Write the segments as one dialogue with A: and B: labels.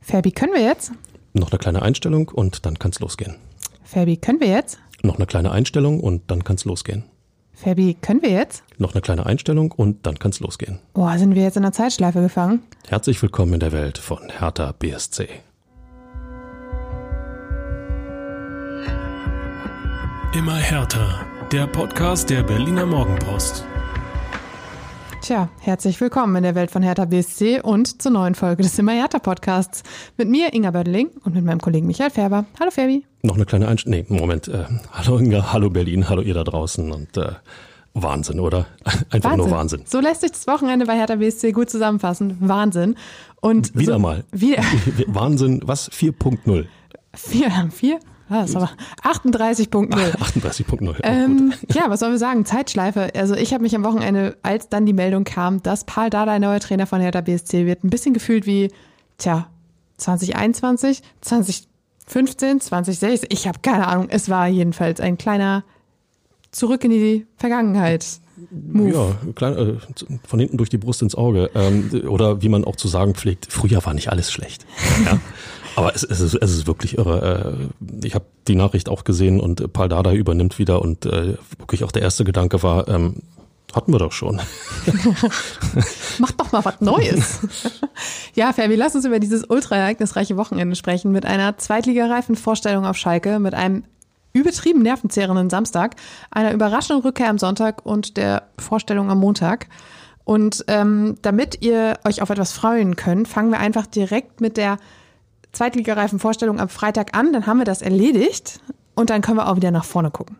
A: Fabi, können wir jetzt?
B: Noch eine kleine Einstellung und dann kann's losgehen.
A: Fabi, können wir jetzt?
B: Noch eine kleine Einstellung und dann kann's losgehen.
A: Fabi, können wir jetzt?
B: Noch eine kleine Einstellung und dann kann's losgehen.
A: Boah, sind wir jetzt in der Zeitschleife gefangen?
B: Herzlich willkommen in der Welt von Hertha BSC.
C: Immer härter. Der Podcast der Berliner Morgenpost.
A: Tja, herzlich willkommen in der Welt von Hertha BSC und zur neuen Folge des Immer Hertha Podcasts. Mit mir, Inga Bödeling und mit meinem Kollegen Michael Färber. Hallo Fabi.
B: Noch eine kleine Einstellung. Nee, Moment. Äh, hallo Inga, hallo Berlin, hallo ihr da draußen und äh, Wahnsinn, oder? Einfach
A: Wahnsinn.
B: nur Wahnsinn.
A: So lässt sich das Wochenende bei Hertha BSC gut zusammenfassen. Wahnsinn. Und
B: Wieder
A: so,
B: mal.
A: Wieder.
B: Wahnsinn, was? 4.0.
A: Vier, vier? Was, aber 38.0
B: 38.0.
A: Ähm, ja, was sollen wir sagen? Zeitschleife. Also ich habe mich am Wochenende, als dann die Meldung kam, dass Paul Dardai neuer Trainer von Hertha BSC wird, ein bisschen gefühlt wie, tja, 2021, 2015, 2016. Ich habe keine Ahnung. Es war jedenfalls ein kleiner Zurück in die Vergangenheit. Move.
B: Ja, klein, äh, von hinten durch die Brust ins Auge. Ähm, oder wie man auch zu sagen pflegt, früher war nicht alles schlecht. Ja? Aber es, es, ist, es ist wirklich irre. Äh, Ich habe die Nachricht auch gesehen und Paul Dardai übernimmt wieder und äh, wirklich auch der erste Gedanke war, ähm, hatten wir doch schon.
A: Mach doch mal was Neues. ja, Fabi, lass uns über dieses ultra ereignisreiche Wochenende sprechen mit einer zweitligareifen Vorstellung auf Schalke, mit einem übertrieben nervenzehrenden Samstag, einer überraschenden Rückkehr am Sonntag und der Vorstellung am Montag. Und ähm, damit ihr euch auf etwas freuen könnt, fangen wir einfach direkt mit der zweitligareifen Vorstellung am Freitag an. Dann haben wir das erledigt und dann können wir auch wieder nach vorne gucken.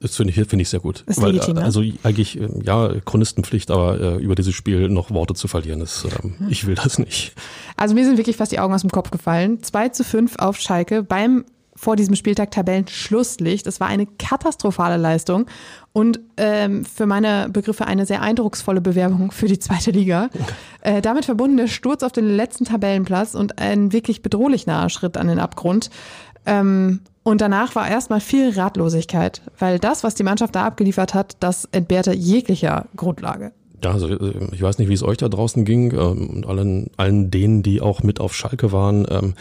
B: Das finde ich, finde ich sehr gut.
A: Ist
B: Weil,
A: legitim, ne?
B: Also eigentlich, äh, ja, Chronistenpflicht, aber äh, über dieses Spiel noch Worte zu verlieren, ist, ähm, ich will das nicht.
A: Also mir sind wirklich fast die Augen aus dem Kopf gefallen. 2 zu 5 auf Schalke beim vor diesem Spieltag Tabellenschlusslicht. Es war eine katastrophale Leistung und ähm, für meine Begriffe eine sehr eindrucksvolle Bewerbung für die zweite Liga. Äh, damit verbunden der Sturz auf den letzten Tabellenplatz und ein wirklich bedrohlich naher Schritt an den Abgrund. Ähm, und danach war erstmal viel Ratlosigkeit, weil das, was die Mannschaft da abgeliefert hat, das entbehrte jeglicher Grundlage.
B: Ja, also äh, ich weiß nicht, wie es euch da draußen ging ähm, und allen, allen denen, die auch mit auf Schalke waren. Ähm,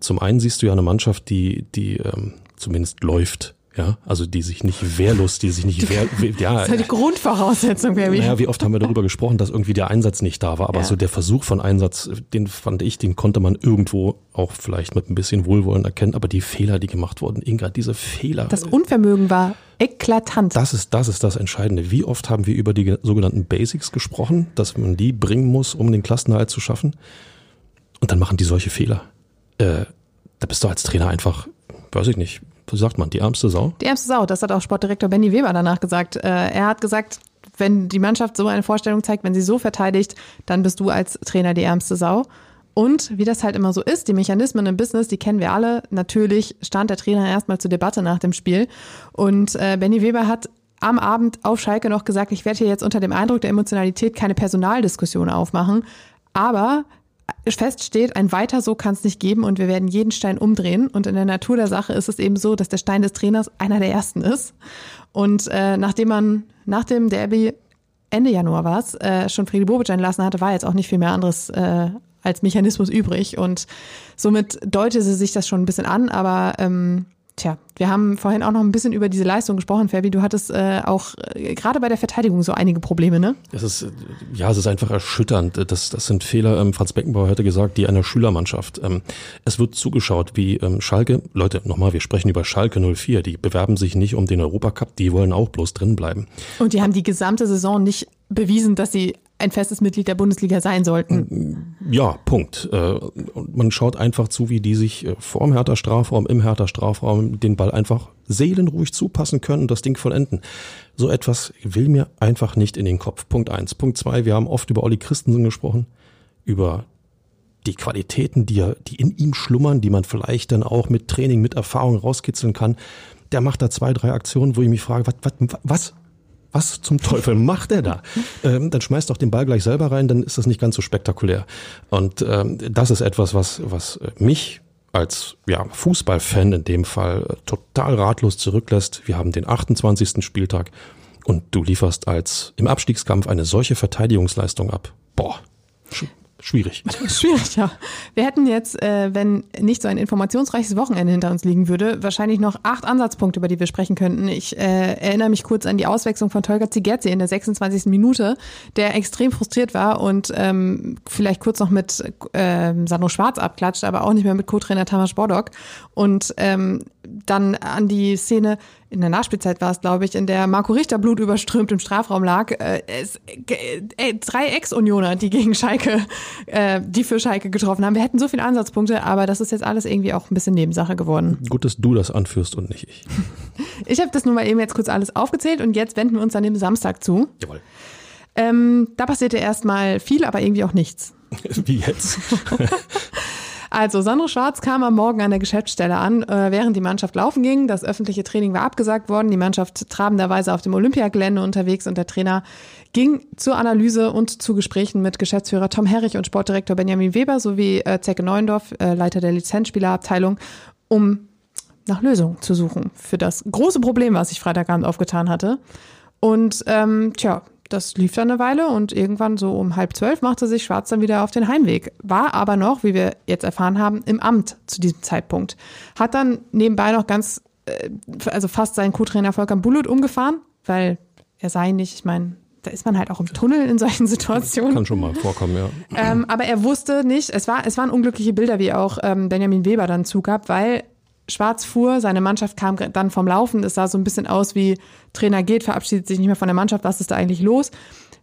B: zum einen siehst du ja eine Mannschaft, die, die ähm, zumindest läuft. Ja, also die sich nicht wehrlos, die sich nicht wehr, ja,
A: Das ist ja die Grundvoraussetzung, Baby.
B: Naja, wie oft haben wir darüber gesprochen, dass irgendwie der Einsatz nicht da war. Aber
A: Ja.
B: so der Versuch von Einsatz, den fand ich, den konnte man irgendwo auch vielleicht mit ein bisschen Wohlwollen erkennen. Aber die Fehler, die gemacht wurden, Inga, diese Fehler.
A: Das Unvermögen war eklatant.
B: Das ist, das ist das Entscheidende. Wie oft haben wir über die sogenannten Basics gesprochen, dass man die bringen muss, um den Klassenerhalt zu schaffen? Und dann machen die solche Fehler. Äh, da bist du als Trainer einfach, weiß ich nicht, wie sagt man, die ärmste Sau?
A: Die ärmste Sau, das hat auch Sportdirektor Benny Weber danach gesagt. Äh, er hat gesagt, wenn die Mannschaft so eine Vorstellung zeigt, wenn sie so verteidigt, dann bist du als Trainer die ärmste Sau. Und wie das halt immer so ist, die Mechanismen im Business, die kennen wir alle. Natürlich stand der Trainer erstmal zur Debatte nach dem Spiel. Und äh, Benny Weber hat am Abend auf Schalke noch gesagt, ich werde hier jetzt unter dem Eindruck der Emotionalität keine Personaldiskussion aufmachen. Aber fest steht, ein weiter so kann es nicht geben und wir werden jeden Stein umdrehen. Und in der Natur der Sache ist es eben so, dass der Stein des Trainers einer der ersten ist. Und äh, nachdem man nach dem Derby Ende Januar war es, äh, schon Friedi Bobic entlassen hatte, war jetzt auch nicht viel mehr anderes äh, als Mechanismus übrig. Und somit deutete sich das schon ein bisschen an, aber ähm, Tja, wir haben vorhin auch noch ein bisschen über diese Leistung gesprochen, Fabi. Du hattest äh, auch äh, gerade bei der Verteidigung so einige Probleme, ne?
B: Es ist, ja, es ist einfach erschütternd. Das, das sind Fehler, ähm, Franz Beckenbauer hätte gesagt, die einer Schülermannschaft. Ähm, es wird zugeschaut, wie ähm, Schalke, Leute, nochmal, wir sprechen über Schalke 04, die bewerben sich nicht um den Europacup, die wollen auch bloß drin bleiben.
A: Und die haben die gesamte Saison nicht bewiesen, dass sie ein festes Mitglied der Bundesliga sein sollten.
B: Ja, Punkt. Äh, Und man schaut einfach zu, wie die sich äh, vorm Hertha Strafraum, im Hertha Strafraum den Ball einfach seelenruhig zupassen können und das Ding vollenden. So etwas will mir einfach nicht in den Kopf. Punkt eins. Punkt zwei, wir haben oft über Olli Christensen gesprochen, über die Qualitäten, die, er, die in ihm schlummern, die man vielleicht dann auch mit Training, mit Erfahrung rauskitzeln kann. Der macht da zwei, drei Aktionen, wo ich mich frage, was, was, was, was zum Teufel macht er da? Ähm, dann schmeißt doch den Ball gleich selber rein, dann ist das nicht ganz so spektakulär. Und ähm, das ist etwas, was, was mich als ja, Fußballfan in dem Fall äh, total ratlos zurücklässt. Wir haben den 28. Spieltag und du lieferst als im Abstiegskampf eine solche Verteidigungsleistung ab. Boah. Schwierig.
A: Schwierig, ja. Wir hätten jetzt, äh, wenn nicht so ein informationsreiches Wochenende hinter uns liegen würde, wahrscheinlich noch acht Ansatzpunkte, über die wir sprechen könnten. Ich äh, erinnere mich kurz an die Auswechslung von Tolga Zigerzi in der 26. Minute, der extrem frustriert war und ähm, vielleicht kurz noch mit ähm, Sandro Schwarz abklatscht, aber auch nicht mehr mit Co-Trainer Tamas Bordok. Und ähm, dann an die Szene, in der Nachspielzeit war es, glaube ich, in der Marco Richter Blut überströmt im Strafraum lag. Äh, es, äh, drei Ex-Unioner, die gegen Schalke, äh, die für Schalke getroffen haben. Wir hätten so viele Ansatzpunkte, aber das ist jetzt alles irgendwie auch ein bisschen Nebensache geworden.
B: Gut, dass du das anführst und nicht ich.
A: ich habe das nur mal eben jetzt kurz alles aufgezählt und jetzt wenden wir uns an dem Samstag zu.
B: Jawohl.
A: Ähm, da passierte erstmal viel, aber irgendwie auch nichts.
B: Wie jetzt?
A: Also, Sandro Schwarz kam am Morgen an der Geschäftsstelle an, äh, während die Mannschaft laufen ging. Das öffentliche Training war abgesagt worden. Die Mannschaft trabenderweise auf dem Olympiagelände unterwegs und der Trainer ging zur Analyse und zu Gesprächen mit Geschäftsführer Tom Herrich und Sportdirektor Benjamin Weber sowie äh, Zecke Neuendorf, äh, Leiter der Lizenzspielerabteilung, um nach Lösungen zu suchen für das große Problem, was sich Freitagabend aufgetan hatte. Und ähm, tja, das lief dann eine Weile und irgendwann so um halb zwölf machte sich Schwarz dann wieder auf den Heimweg. War aber noch, wie wir jetzt erfahren haben, im Amt zu diesem Zeitpunkt. Hat dann nebenbei noch ganz, äh, also fast seinen Co-Trainer Volker Bullut umgefahren, weil er sei nicht, ich meine, da ist man halt auch im Tunnel in solchen Situationen.
B: Kann schon mal vorkommen, ja.
A: Ähm, aber er wusste nicht, es, war, es waren unglückliche Bilder, wie auch ähm, Benjamin Weber dann zugab, weil Schwarz fuhr, seine Mannschaft kam dann vom Laufen. Es sah so ein bisschen aus wie Trainer geht, verabschiedet sich nicht mehr von der Mannschaft. Was ist da eigentlich los?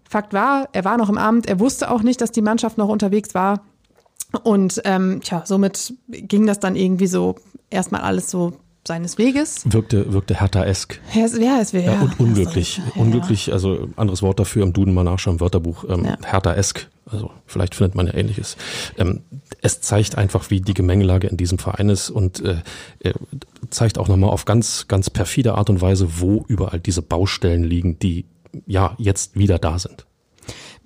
A: Fakt war, er war noch im Amt. Er wusste auch nicht, dass die Mannschaft noch unterwegs war. Und ähm, tja, somit ging das dann irgendwie so erstmal alles so seines Weges.
B: Wirkte, wirkte Hertha-esk.
A: Ja, ja, es wäre.
B: Ja, und unglücklich. Ja, unglücklich, also anderes Wort dafür im Duden mal nachschauen, Wörterbuch. Ähm, ja. Hertha-esk. Also vielleicht findet man ja ähnliches. Ähm, es zeigt einfach, wie die Gemengelage in diesem Verein ist und äh, äh, zeigt auch nochmal auf ganz, ganz perfide Art und Weise, wo überall diese Baustellen liegen, die ja jetzt wieder da sind.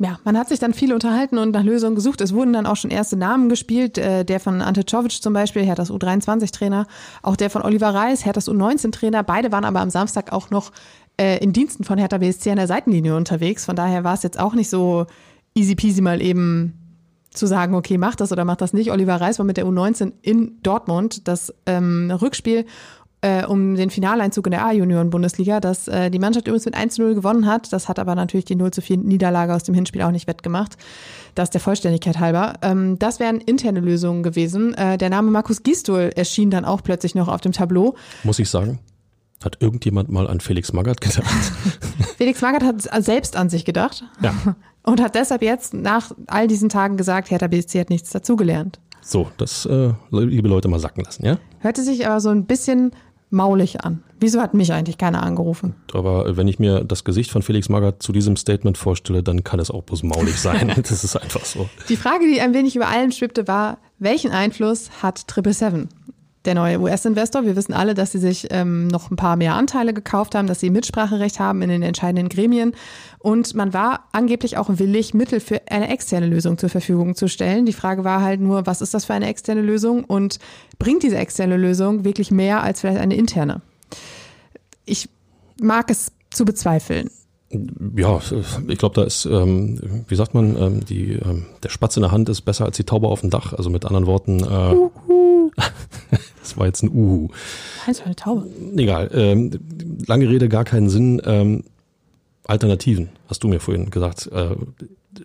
A: Ja, man hat sich dann viel unterhalten und nach Lösungen gesucht. Es wurden dann auch schon erste Namen gespielt. Äh, der von Ante Czovic zum Beispiel, Herthas U23-Trainer. Auch der von Oliver Reis, Herthas U19-Trainer. Beide waren aber am Samstag auch noch äh, in Diensten von Hertha BSC an der Seitenlinie unterwegs. Von daher war es jetzt auch nicht so easy peasy mal eben zu sagen, okay, mach das oder mach das nicht. Oliver Reis war mit der U19 in Dortmund. Das ähm, Rückspiel äh, um den Finaleinzug in der A-Junioren-Bundesliga, dass äh, die Mannschaft übrigens mit 1 0 gewonnen hat. Das hat aber natürlich die 0 zu 4 Niederlage aus dem Hinspiel auch nicht wettgemacht. Das der Vollständigkeit halber. Ähm, das wären interne Lösungen gewesen. Äh, der Name Markus Gistol erschien dann auch plötzlich noch auf dem Tableau.
B: Muss ich sagen? Hat irgendjemand mal an Felix Magath gedacht?
A: Felix Magath hat selbst an sich gedacht.
B: Ja.
A: Und hat deshalb jetzt nach all diesen Tagen gesagt, Hertha BSC hat nichts dazugelernt.
B: So, das, äh, liebe Leute, mal sacken lassen, ja?
A: Hörte sich aber so ein bisschen maulig an. Wieso hat mich eigentlich keiner angerufen?
B: Aber wenn ich mir das Gesicht von Felix Magath zu diesem Statement vorstelle, dann kann es auch bloß maulig sein. das ist einfach so.
A: Die Frage, die ein wenig über allen schwebte, war, welchen Einfluss hat Triple Seven? Der neue US-Investor. Wir wissen alle, dass sie sich ähm, noch ein paar mehr Anteile gekauft haben, dass sie Mitspracherecht haben in den entscheidenden Gremien. Und man war angeblich auch willig, Mittel für eine externe Lösung zur Verfügung zu stellen. Die Frage war halt nur, was ist das für eine externe Lösung und bringt diese externe Lösung wirklich mehr als vielleicht eine interne? Ich mag es zu bezweifeln.
B: Ja, ich glaube, da ist, ähm, wie sagt man, ähm, die, ähm, der Spatz in der Hand ist besser als die Taube auf dem Dach. Also mit anderen Worten, äh, war jetzt ein Uhu.
A: Heißt eine Taube.
B: Egal. Ähm, lange Rede, gar keinen Sinn. Ähm, Alternativen, hast du mir vorhin gesagt. Äh,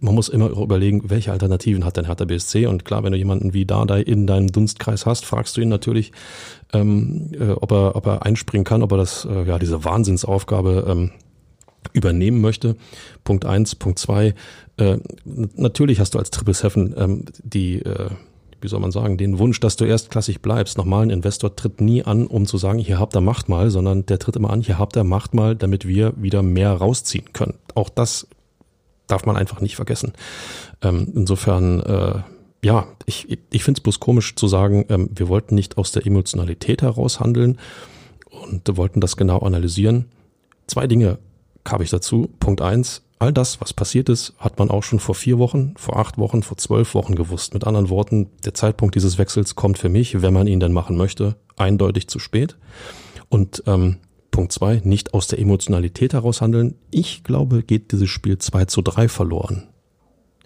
B: man muss immer überlegen, welche Alternativen hat denn Hertha BSC? Und klar, wenn du jemanden wie Dardai in deinem Dunstkreis hast, fragst du ihn natürlich, ähm, äh, ob, er, ob er einspringen kann, ob er das, äh, ja, diese Wahnsinnsaufgabe ähm, übernehmen möchte. Punkt eins, Punkt zwei. Äh, natürlich hast du als Triple Seven ähm, die, äh, wie soll man sagen, den Wunsch, dass du erstklassig bleibst. Nochmal, ein Investor tritt nie an, um zu sagen, hier habt ihr, macht mal, sondern der tritt immer an, hier habt ihr, macht mal, damit wir wieder mehr rausziehen können. Auch das darf man einfach nicht vergessen. Ähm, insofern, äh, ja, ich, ich finde es bloß komisch zu sagen, ähm, wir wollten nicht aus der Emotionalität heraus handeln und wollten das genau analysieren. Zwei Dinge habe ich dazu. Punkt eins, all das, was passiert ist, hat man auch schon vor vier Wochen, vor acht Wochen, vor zwölf Wochen gewusst. Mit anderen Worten, der Zeitpunkt dieses Wechsels kommt für mich, wenn man ihn denn machen möchte, eindeutig zu spät. Und ähm, Punkt zwei, nicht aus der Emotionalität heraus handeln. Ich glaube, geht dieses Spiel 2 zu 3 verloren.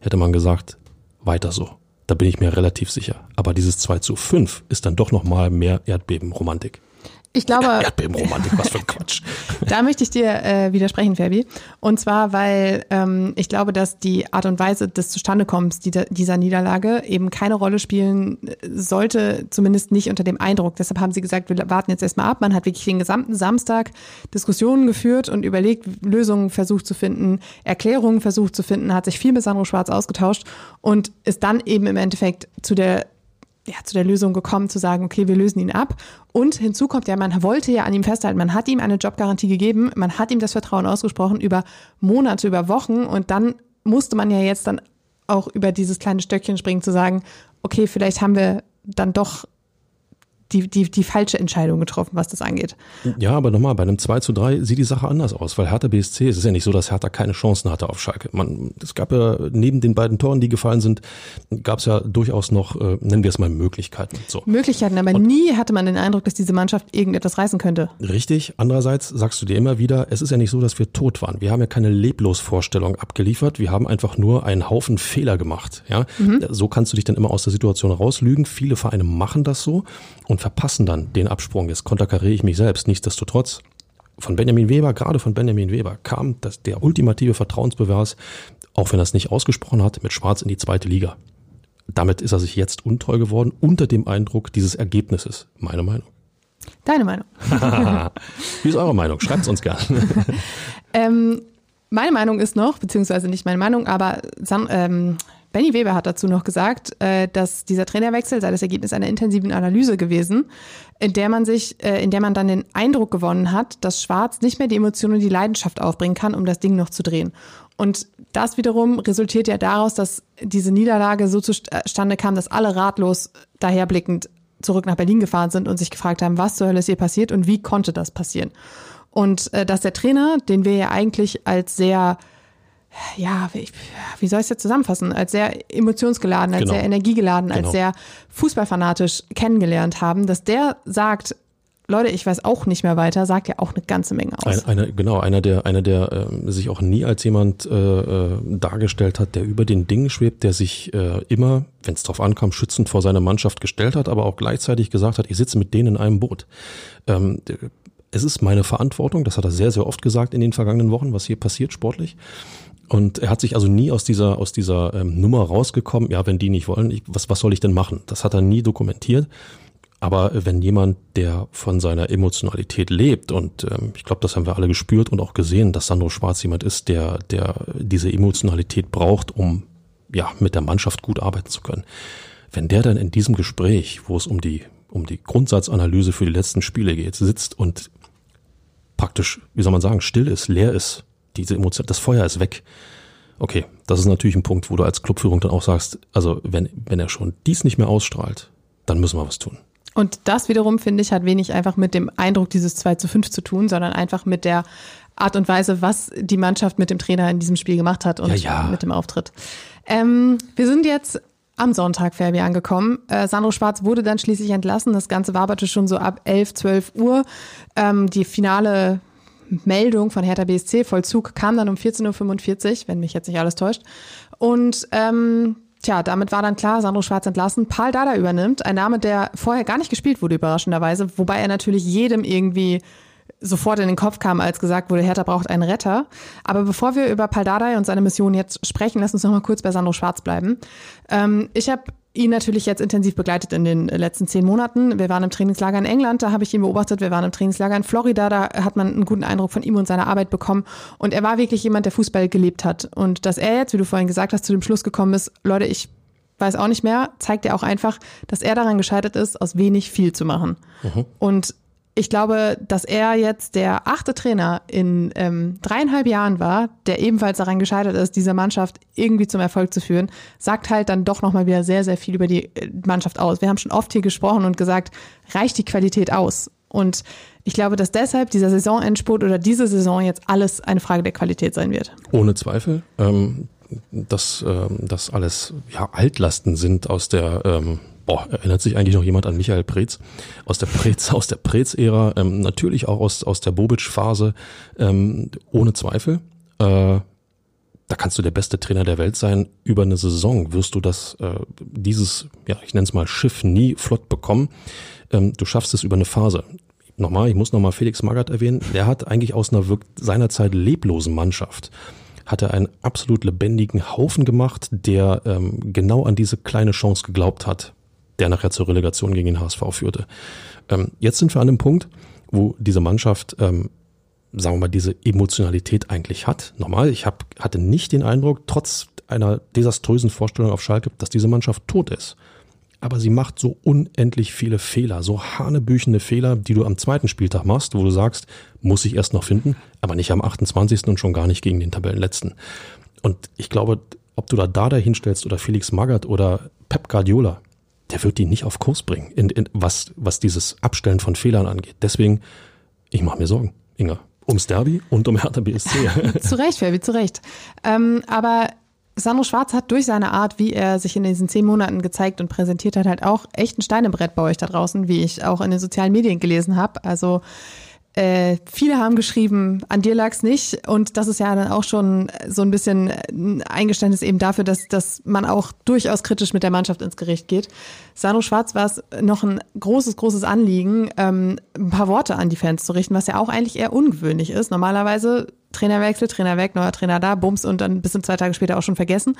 B: Hätte man gesagt, weiter so. Da bin ich mir relativ sicher. Aber dieses 2 zu 5 ist dann doch nochmal mehr Erdbebenromantik.
A: Ich glaube.
B: Erdbebenromantik, was für ein Quatsch.
A: da möchte ich dir äh, widersprechen, Fabi. Und zwar, weil ähm, ich glaube, dass die Art und Weise des Zustandekommens dieser, dieser Niederlage eben keine Rolle spielen sollte, zumindest nicht unter dem Eindruck. Deshalb haben sie gesagt, wir warten jetzt erstmal ab. Man hat wirklich den gesamten Samstag Diskussionen geführt und überlegt, Lösungen versucht zu finden, Erklärungen versucht zu finden, hat sich viel mit Sandro Schwarz ausgetauscht und ist dann eben im Endeffekt zu der ja, zu der Lösung gekommen, zu sagen, okay, wir lösen ihn ab. Und hinzu kommt ja, man wollte ja an ihm festhalten, man hat ihm eine Jobgarantie gegeben, man hat ihm das Vertrauen ausgesprochen über Monate, über Wochen und dann musste man ja jetzt dann auch über dieses kleine Stöckchen springen, zu sagen, okay, vielleicht haben wir dann doch die, die, die falsche Entscheidung getroffen, was das angeht.
B: Ja, aber nochmal, bei einem 2 zu 3 sieht die Sache anders aus, weil Hertha BSC, es ist ja nicht so, dass Hertha keine Chancen hatte auf Schalke. Man, es gab ja neben den beiden Toren, die gefallen sind, gab es ja durchaus noch, äh, nennen wir es mal, Möglichkeiten. So.
A: Möglichkeiten, aber Und nie hatte man den Eindruck, dass diese Mannschaft irgendetwas reißen könnte.
B: Richtig. Andererseits sagst du dir immer wieder, es ist ja nicht so, dass wir tot waren. Wir haben ja keine Leblosvorstellung abgeliefert. Wir haben einfach nur einen Haufen Fehler gemacht. Ja, mhm. so kannst du dich dann immer aus der Situation rauslügen. Viele Vereine machen das so und verpassen dann den Absprung. Jetzt konterkariere ich mich selbst. Nichtsdestotrotz, von Benjamin Weber, gerade von Benjamin Weber, kam das, der ultimative Vertrauensbeweis, auch wenn er es nicht ausgesprochen hat, mit Schwarz in die zweite Liga. Damit ist er sich jetzt untreu geworden, unter dem Eindruck dieses Ergebnisses. Meine Meinung.
A: Deine Meinung.
B: Wie ist eure Meinung? Schreibt es uns gerne.
A: ähm, meine Meinung ist noch, beziehungsweise nicht meine Meinung, aber ähm, Benny Weber hat dazu noch gesagt, äh, dass dieser Trainerwechsel sei das Ergebnis einer intensiven Analyse gewesen, in der man sich, äh, in der man dann den Eindruck gewonnen hat, dass Schwarz nicht mehr die Emotionen und die Leidenschaft aufbringen kann, um das Ding noch zu drehen. Und das wiederum resultiert ja daraus, dass diese Niederlage so zustande kam, dass alle ratlos daherblickend zurück nach Berlin gefahren sind und sich gefragt haben, was zur Hölle ist hier passiert und wie konnte das passieren. Und äh, dass der Trainer, den wir ja eigentlich als sehr ja, wie, wie soll ich es jetzt zusammenfassen? Als sehr emotionsgeladen, als genau. sehr energiegeladen, genau. als sehr fußballfanatisch kennengelernt haben, dass der sagt, Leute, ich weiß auch nicht mehr weiter, sagt ja auch eine ganze Menge aus.
B: Ein, einer, genau, einer der, einer der äh, sich auch nie als jemand äh, äh, dargestellt hat, der über den Dingen schwebt, der sich äh, immer, wenn es drauf ankam, schützend vor seine Mannschaft gestellt hat, aber auch gleichzeitig gesagt hat, ich sitze mit denen in einem Boot. Ähm, es ist meine Verantwortung, das hat er sehr, sehr oft gesagt in den vergangenen Wochen, was hier passiert sportlich. Und er hat sich also nie aus dieser, aus dieser ähm, Nummer rausgekommen, ja, wenn die nicht wollen, ich, was, was soll ich denn machen? Das hat er nie dokumentiert. Aber wenn jemand, der von seiner Emotionalität lebt, und ähm, ich glaube, das haben wir alle gespürt und auch gesehen, dass Sandro Schwarz jemand ist, der, der diese Emotionalität braucht, um ja mit der Mannschaft gut arbeiten zu können. Wenn der dann in diesem Gespräch, wo es um die, um die Grundsatzanalyse für die letzten Spiele geht, sitzt und praktisch, wie soll man sagen, still ist, leer ist, diese Emotion, das Feuer ist weg. Okay, das ist natürlich ein Punkt, wo du als Clubführung dann auch sagst, also wenn, wenn er schon dies nicht mehr ausstrahlt, dann müssen wir was tun.
A: Und das wiederum, finde ich, hat wenig einfach mit dem Eindruck dieses 2 zu 5 zu tun, sondern einfach mit der Art und Weise, was die Mannschaft mit dem Trainer in diesem Spiel gemacht hat und ja, ja. mit dem Auftritt. Ähm, wir sind jetzt am Sonntag, Fabi, angekommen. Äh, Sandro Schwarz wurde dann schließlich entlassen. Das Ganze waberte schon so ab 11, 12 Uhr. Ähm, die finale Meldung von Hertha BSC, Vollzug, kam dann um 14.45 Uhr, wenn mich jetzt nicht alles täuscht. Und ähm, Tja, damit war dann klar, Sandro Schwarz entlassen. Paul Dada übernimmt, ein Name, der vorher gar nicht gespielt wurde, überraschenderweise, wobei er natürlich jedem irgendwie sofort in den Kopf kam, als gesagt wurde, Hertha braucht einen Retter. Aber bevor wir über Paldadei und seine Mission jetzt sprechen, lass uns noch mal kurz bei Sandro Schwarz bleiben. Ähm, ich habe ihn natürlich jetzt intensiv begleitet in den letzten zehn Monaten. Wir waren im Trainingslager in England, da habe ich ihn beobachtet. Wir waren im Trainingslager in Florida, da hat man einen guten Eindruck von ihm und seiner Arbeit bekommen. Und er war wirklich jemand, der Fußball gelebt hat. Und dass er jetzt, wie du vorhin gesagt hast, zu dem Schluss gekommen ist, Leute, ich weiß auch nicht mehr, zeigt ja auch einfach, dass er daran gescheitert ist, aus wenig viel zu machen. Mhm. Und ich glaube, dass er jetzt der achte Trainer in ähm, dreieinhalb Jahren war, der ebenfalls daran gescheitert ist, diese Mannschaft irgendwie zum Erfolg zu führen, sagt halt dann doch nochmal wieder sehr, sehr viel über die äh, Mannschaft aus. Wir haben schon oft hier gesprochen und gesagt, reicht die Qualität aus? Und ich glaube, dass deshalb dieser Saisonendspurt oder diese Saison jetzt alles eine Frage der Qualität sein wird.
B: Ohne Zweifel. Ähm, dass ähm, das alles ja, Altlasten sind aus der ähm, Boah, erinnert sich eigentlich noch jemand an Michael Preetz aus der Preetz, aus der Preetz-Ära, ähm, natürlich auch aus, aus der Bobic-Phase, ähm, ohne Zweifel. Äh, da kannst du der beste Trainer der Welt sein. Über eine Saison wirst du das, äh, dieses, ja, ich nenne es mal Schiff nie flott bekommen. Ähm, du schaffst es über eine Phase. Nochmal, ich muss nochmal Felix Magath erwähnen. Der hat eigentlich aus einer seinerzeit leblosen Mannschaft hat er einen absolut lebendigen Haufen gemacht, der ähm, genau an diese kleine Chance geglaubt hat, der nachher zur Relegation gegen den HSV führte. Ähm, jetzt sind wir an dem Punkt, wo diese Mannschaft ähm, sagen wir mal, diese Emotionalität eigentlich hat. Nochmal, ich hab, hatte nicht den Eindruck, trotz einer desaströsen Vorstellung auf Schalke, dass diese Mannschaft tot ist. Aber sie macht so unendlich viele Fehler, so hanebüchende Fehler, die du am zweiten Spieltag machst, wo du sagst, muss ich erst noch finden, aber nicht am 28. und schon gar nicht gegen den Tabellenletzten. Und ich glaube, ob du da Dada hinstellst oder Felix Magath oder Pep Guardiola, der wird die nicht auf Kurs bringen, in, in, was, was dieses Abstellen von Fehlern angeht. Deswegen, ich mache mir Sorgen, Inga. Ums Derby und um Hertha BSC.
A: zu Recht, Fabi, zu Recht. Ähm, aber Sandro Schwarz hat durch seine Art, wie er sich in diesen zehn Monaten gezeigt und präsentiert hat, halt auch echt ein Stein im Brett bei euch da draußen, wie ich auch in den sozialen Medien gelesen habe. Also äh, viele haben geschrieben, an dir lag's nicht. Und das ist ja dann auch schon so ein bisschen ein Eingeständnis eben dafür, dass, dass man auch durchaus kritisch mit der Mannschaft ins Gericht geht. Sandro Schwarz war es noch ein großes, großes Anliegen, ähm, ein paar Worte an die Fans zu richten, was ja auch eigentlich eher ungewöhnlich ist. Normalerweise Trainerwechsel, Trainer weg, neuer Trainer da, Bums und dann bis in zwei Tage später auch schon vergessen.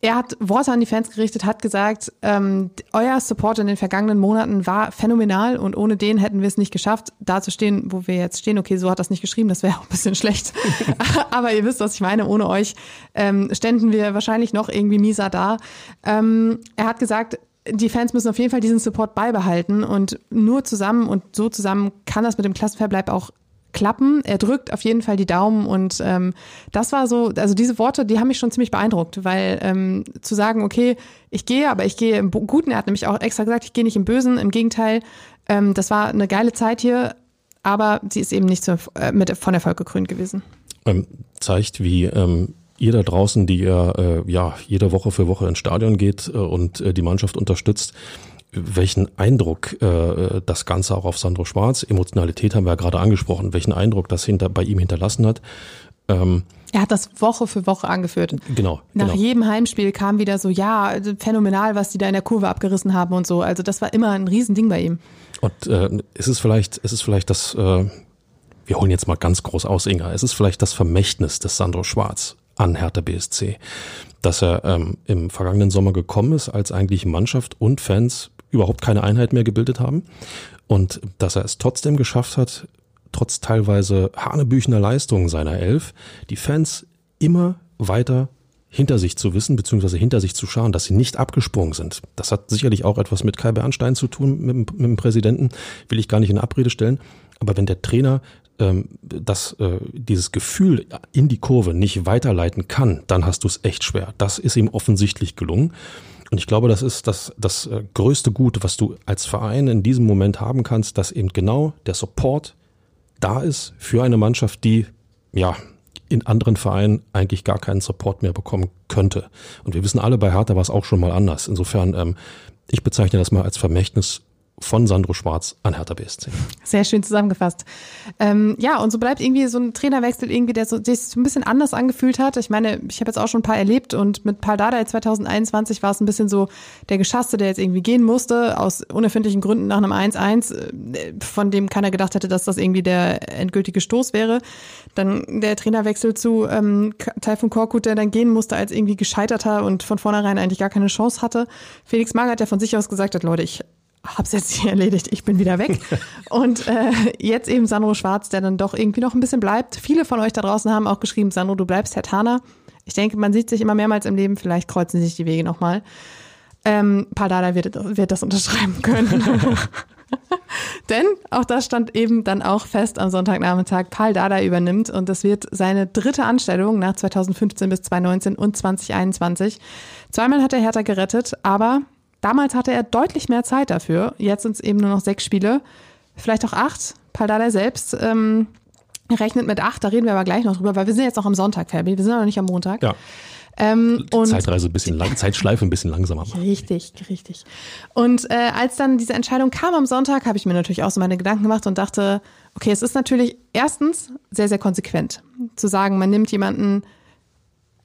A: Er hat Worte an die Fans gerichtet, hat gesagt, ähm, euer Support in den vergangenen Monaten war phänomenal und ohne den hätten wir es nicht geschafft, da zu stehen, wo wir jetzt stehen. Okay, so hat das nicht geschrieben, das wäre auch ein bisschen schlecht. Aber ihr wisst, was ich meine. Ohne euch ähm, ständen wir wahrscheinlich noch irgendwie mieser da. Ähm, er hat gesagt, die Fans müssen auf jeden Fall diesen Support beibehalten und nur zusammen und so zusammen kann das mit dem Klassenverbleib auch klappen. Er drückt auf jeden Fall die Daumen und ähm, das war so, also diese Worte, die haben mich schon ziemlich beeindruckt, weil ähm, zu sagen, okay, ich gehe, aber ich gehe im Guten, er hat nämlich auch extra gesagt, ich gehe nicht im Bösen, im Gegenteil, ähm, das war eine geile Zeit hier, aber sie ist eben nicht so, äh, mit, von Erfolg gekrönt gewesen.
B: Ähm, zeigt, wie ähm, ihr da draußen, die ihr äh, ja jede Woche für Woche ins Stadion geht äh, und äh, die Mannschaft unterstützt, welchen Eindruck äh, das Ganze auch auf Sandro Schwarz, Emotionalität haben wir ja gerade angesprochen, welchen Eindruck das hinter, bei ihm hinterlassen hat.
A: Ähm, er hat das Woche für Woche angeführt.
B: Genau.
A: Nach
B: genau.
A: jedem Heimspiel kam wieder so, ja, phänomenal, was die da in der Kurve abgerissen haben und so. Also das war immer ein Riesending bei ihm.
B: Und äh, ist es vielleicht, ist es vielleicht das, äh, wir holen jetzt mal ganz groß aus, Inga, es ist vielleicht das Vermächtnis des Sandro Schwarz an Hertha BSC, dass er ähm, im vergangenen Sommer gekommen ist, als eigentlich Mannschaft und Fans überhaupt keine Einheit mehr gebildet haben. Und dass er es trotzdem geschafft hat, trotz teilweise hanebüchener Leistungen seiner Elf, die Fans immer weiter hinter sich zu wissen, beziehungsweise hinter sich zu schauen, dass sie nicht abgesprungen sind. Das hat sicherlich auch etwas mit Kai Bernstein zu tun, mit, mit dem Präsidenten, will ich gar nicht in Abrede stellen. Aber wenn der Trainer ähm, das, äh, dieses Gefühl in die Kurve nicht weiterleiten kann, dann hast du es echt schwer. Das ist ihm offensichtlich gelungen. Und ich glaube, das ist das, das äh, größte Gut, was du als Verein in diesem Moment haben kannst, dass eben genau der Support da ist für eine Mannschaft, die ja in anderen Vereinen eigentlich gar keinen Support mehr bekommen könnte. Und wir wissen alle, bei Hertha war es auch schon mal anders. Insofern, ähm, ich bezeichne das mal als Vermächtnis von Sandro Schwarz an Hertha BSC.
A: Sehr schön zusammengefasst. Ähm, ja, und so bleibt irgendwie so ein Trainerwechsel irgendwie, der so, sich ein bisschen anders angefühlt hat. Ich meine, ich habe jetzt auch schon ein paar erlebt und mit Paul Dardai 2021 war es ein bisschen so der Geschasste, der jetzt irgendwie gehen musste, aus unerfindlichen Gründen nach einem 1-1, äh, von dem keiner gedacht hätte, dass das irgendwie der endgültige Stoß wäre. Dann der Trainerwechsel zu ähm, Taifun Korkut, der dann gehen musste als irgendwie gescheiterter und von vornherein eigentlich gar keine Chance hatte. Felix Magath, der von sich aus gesagt hat, Leute, ich hab's jetzt hier erledigt, ich bin wieder weg. Und äh, jetzt eben Sandro Schwarz, der dann doch irgendwie noch ein bisschen bleibt. Viele von euch da draußen haben auch geschrieben, Sandro, du bleibst Herr Tana. Ich denke, man sieht sich immer mehrmals im Leben, vielleicht kreuzen sich die Wege nochmal. Ähm, Paldada wird, wird das unterschreiben können. Denn auch das stand eben dann auch fest am Sonntagnachmittag. Paul Dada übernimmt und das wird seine dritte Anstellung nach 2015 bis 2019 und 2021. Zweimal hat er Hertha gerettet, aber Damals hatte er deutlich mehr Zeit dafür. Jetzt sind es eben nur noch sechs Spiele, vielleicht auch acht. Paldada selbst ähm, rechnet mit acht, da reden wir aber gleich noch drüber, weil wir sind jetzt noch am Sonntag, Fabi. Wir sind noch nicht am Montag.
B: Ja. Ähm, und Zeitreise ein bisschen lang, Zeitschleife ein bisschen langsamer
A: machen. Richtig, richtig. Und äh, als dann diese Entscheidung kam am Sonntag, habe ich mir natürlich auch so meine Gedanken gemacht und dachte, okay, es ist natürlich erstens sehr, sehr konsequent zu sagen, man nimmt jemanden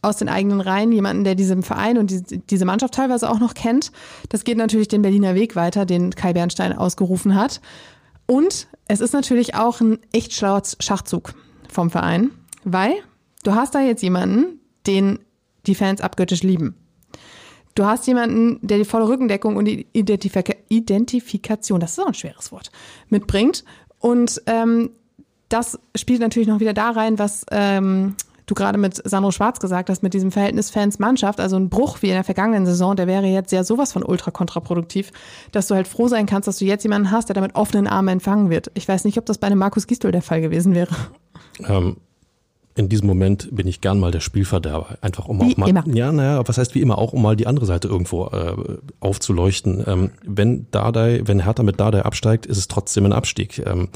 A: aus den eigenen Reihen jemanden, der diesen Verein und die, diese Mannschaft teilweise auch noch kennt. Das geht natürlich den Berliner Weg weiter, den Kai Bernstein ausgerufen hat. Und es ist natürlich auch ein echt schlauer Schachzug vom Verein, weil du hast da jetzt jemanden, den die Fans abgöttisch lieben. Du hast jemanden, der die volle Rückendeckung und die Identifika Identifikation, das ist auch ein schweres Wort, mitbringt. Und ähm, das spielt natürlich noch wieder da rein, was ähm, du gerade mit Sandro Schwarz gesagt hast, mit diesem Verhältnis Fans-Mannschaft, also ein Bruch wie in der vergangenen Saison, der wäre jetzt ja sowas von ultra kontraproduktiv, dass du halt froh sein kannst, dass du jetzt jemanden hast, der damit offenen Armen empfangen wird. Ich weiß nicht, ob das bei einem Markus Gisdol der Fall gewesen wäre.
B: Ähm, in diesem Moment bin ich gern mal der Spielverderber. Einfach um
A: wie
B: auch mal,
A: immer.
B: ja, naja, was heißt wie immer, auch um mal die andere Seite irgendwo äh, aufzuleuchten. Ähm, wenn Dardai, wenn Hertha mit Dardai absteigt, ist es trotzdem ein Abstieg. Ähm,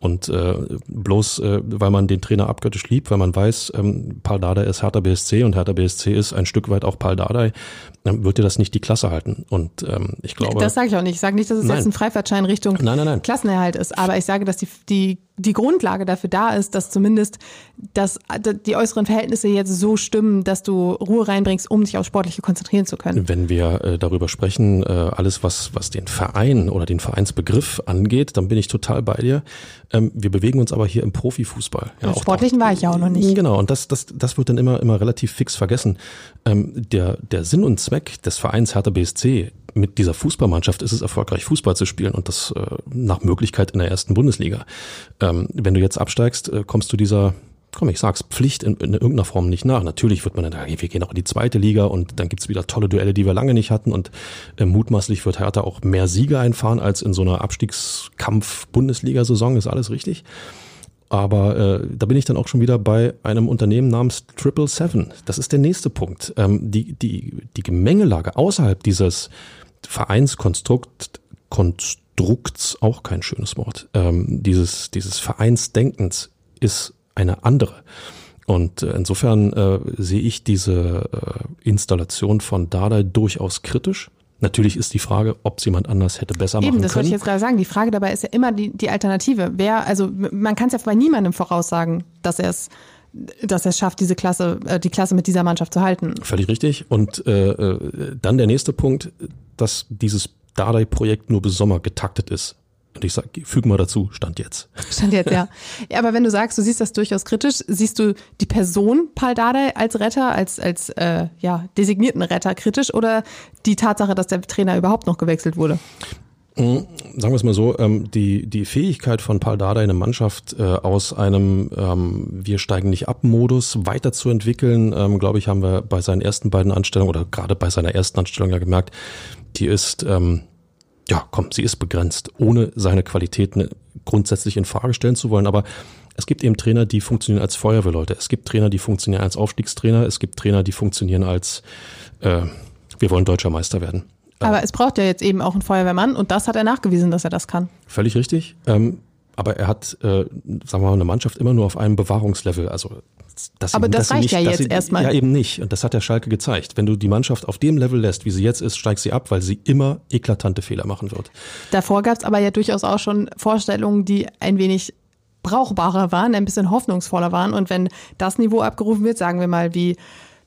B: und äh, bloß, äh, weil man den Trainer abgöttisch liebt, weil man weiß, ähm, Paul Dardai ist Hertha BSC und Hertha BSC ist ein Stück weit auch Paul Dardai, ähm, wird dir das nicht die Klasse halten. Und ähm, ich glaube.
A: Das sage ich auch nicht. Ich sage nicht, dass es
B: Nein.
A: jetzt ein Freifahrtschein Richtung
B: nein, nein.
A: Klassenerhalt ist. Aber ich sage, dass die, die, die Grundlage dafür da ist, dass zumindest dass die äußeren Verhältnisse jetzt so stimmen, dass du Ruhe reinbringst, um dich auf Sportliche konzentrieren zu können.
B: Wenn wir äh, darüber sprechen, äh, alles was, was den Verein oder den Vereinsbegriff angeht, dann bin ich total bei dir. Ähm, wir bewegen uns aber hier im Profifußball.
A: Im
B: auch-
A: Sportlichen war ich ja auch noch nicht.
B: Genau, und das, das, das wird dann immer, immer relativ fix vergessen. Ähm, der, der Sinn und Zweck des Vereins Hertha BSC mit dieser Fußballmannschaft ist es erfolgreich, Fußball zu spielen und das äh, nach Möglichkeit in der ersten Bundesliga. Ähm, wenn du jetzt absteigst, äh, kommst du dieser komm, ich sag's, Pflicht in, in irgendeiner Form nicht nach. Natürlich wird man dann sagen, wir gehen auch in die zweite Liga und dann gibt's wieder tolle Duelle, die wir lange nicht hatten und äh, mutmaßlich wird Hertha auch mehr Siege einfahren als in so einer Abstiegskampf-Bundesliga-Saison, ist alles richtig. Aber äh, da bin ich dann auch schon wieder bei einem Unternehmen namens Triple Seven. Das ist der nächste Punkt. Ähm, die, die, die Gemengelage außerhalb dieses Vereinskonstrukt, Konstrukts, auch kein schönes Wort, ähm, dieses, dieses Vereinsdenkens ist eine andere. Und äh, insofern äh, sehe ich diese äh, Installation von Dardai durchaus kritisch. Natürlich ist die Frage, ob es jemand anders hätte besser
A: Eben,
B: machen
A: das wollte ich
B: können.
A: jetzt gerade sagen. Die Frage dabei ist ja immer die, die Alternative. Wer, also man kann es ja bei niemandem voraussagen, dass er es dass er es schafft, diese Klasse, äh, die Klasse mit dieser Mannschaft zu halten.
B: Völlig richtig. Und äh, äh, dann der nächste Punkt, dass dieses Dardai-Projekt nur bis Sommer getaktet ist. Und ich sage, füge mal dazu, Stand jetzt.
A: Stand jetzt, ja. ja. Aber wenn du sagst, du siehst das durchaus kritisch, siehst du die Person Paul Dardai als Retter, als, als äh, ja, designierten Retter kritisch oder die Tatsache, dass der Trainer überhaupt noch gewechselt wurde?
B: Sagen wir es mal so, ähm, die, die Fähigkeit von Paul Dardai, eine Mannschaft äh, aus einem ähm, Wir steigen nicht ab Modus weiterzuentwickeln, ähm, glaube ich, haben wir bei seinen ersten beiden Anstellungen oder gerade bei seiner ersten Anstellung ja gemerkt, die ist, ähm, ja komm, sie ist begrenzt, ohne seine Qualitäten grundsätzlich in Frage stellen zu wollen, aber es gibt eben Trainer, die funktionieren als Feuerwehrleute. Es gibt Trainer, die funktionieren als Aufstiegstrainer. Es gibt Trainer, die funktionieren als äh, wir wollen deutscher Meister werden.
A: Aber es braucht ja jetzt eben auch einen Feuerwehrmann und das hat er nachgewiesen, dass er das kann.
B: Völlig richtig. Ähm, aber er hat, äh, sagen wir mal, eine Mannschaft immer nur auf einem Bewahrungslevel. Also, sie,
A: Aber das
B: dass sie
A: reicht
B: nicht,
A: ja jetzt
B: sie,
A: erstmal.
B: Ja, eben nicht. Und das hat der Schalke gezeigt. Wenn du die Mannschaft auf dem Level lässt, wie sie jetzt ist, steigst sie ab, weil sie immer eklatante Fehler machen wird.
A: Davor gab es aber ja durchaus auch schon Vorstellungen, die ein wenig brauchbarer waren, ein bisschen hoffnungsvoller waren. Und wenn das Niveau abgerufen wird, sagen wir mal wie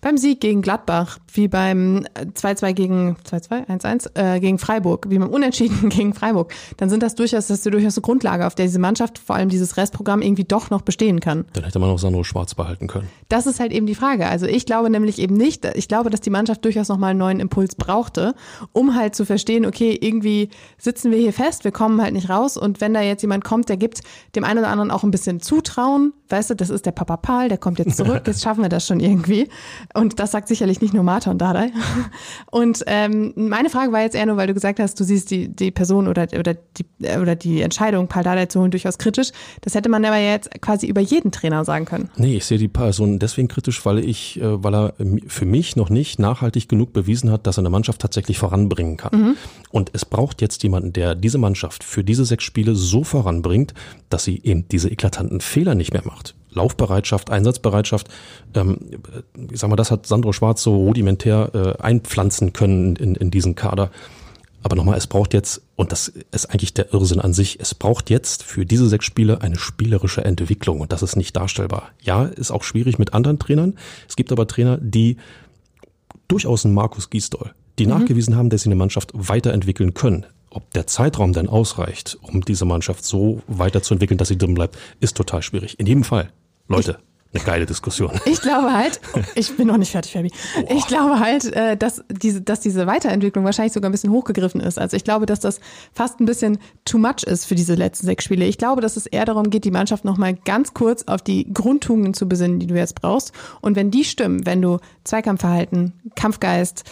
A: beim Sieg gegen Gladbach, wie beim 2-2 gegen 2-2, 1-1 äh, gegen Freiburg, wie beim Unentschieden gegen Freiburg, dann sind das durchaus, das ist durchaus eine Grundlage, auf der diese Mannschaft, vor allem dieses Restprogramm, irgendwie doch noch bestehen kann.
B: Dann hätte man auch Sandro Schwarz behalten können.
A: Das ist halt eben die Frage. Also ich glaube nämlich eben nicht, ich glaube, dass die Mannschaft durchaus nochmal einen neuen Impuls brauchte, um halt zu verstehen, okay, irgendwie sitzen wir hier fest, wir kommen halt nicht raus und wenn da jetzt jemand kommt, der gibt dem einen oder anderen auch ein bisschen Zutrauen, weißt du, das ist der Papa Paul, der kommt jetzt zurück, jetzt schaffen wir das schon irgendwie. Und das sagt sicherlich nicht nur Martha und Dardai. Und ähm, meine Frage war jetzt eher nur, weil du gesagt hast, du siehst die, die Person oder, oder, die, oder die Entscheidung, Paul Dardai zu holen, durchaus kritisch. Das hätte man aber jetzt quasi über jeden Trainer sagen können.
B: Nee, ich sehe die Person deswegen kritisch, weil ich, äh, weil er für mich noch nicht nachhaltig genug bewiesen hat, dass er eine Mannschaft tatsächlich voranbringen kann.
A: Mhm.
B: Und es braucht jetzt jemanden, der diese Mannschaft für diese sechs Spiele so voranbringt, dass sie eben diese eklatanten Fehler nicht mehr macht. Laufbereitschaft, Einsatzbereitschaft, ähm, ich sag mal, das hat Sandro Schwarz so rudimentär äh, einpflanzen können in, in diesen Kader. Aber nochmal, es braucht jetzt, und das ist eigentlich der Irrsinn an sich, es braucht jetzt für diese sechs Spiele eine spielerische Entwicklung und das ist nicht darstellbar. Ja, ist auch schwierig mit anderen Trainern. Es gibt aber Trainer, die durchaus einen Markus Gisdol, die mhm. nachgewiesen haben, dass sie eine Mannschaft weiterentwickeln können. Ob der Zeitraum dann ausreicht, um diese Mannschaft so weiterzuentwickeln, dass sie drin bleibt, ist total schwierig. In jedem Fall, Leute, eine geile Diskussion.
A: Ich glaube halt, ich bin noch nicht fertig, Fabi. Ich glaube halt, äh, dass diese, dass diese Weiterentwicklung wahrscheinlich sogar ein bisschen hochgegriffen ist. Also ich glaube, dass das fast ein bisschen too much ist für diese letzten sechs Spiele. Ich glaube, dass es eher darum geht, die Mannschaft nochmal ganz kurz auf die Grundtugenden zu besinnen, die du jetzt brauchst. Und wenn die stimmen, wenn du Zweikampfverhalten, Kampfgeist,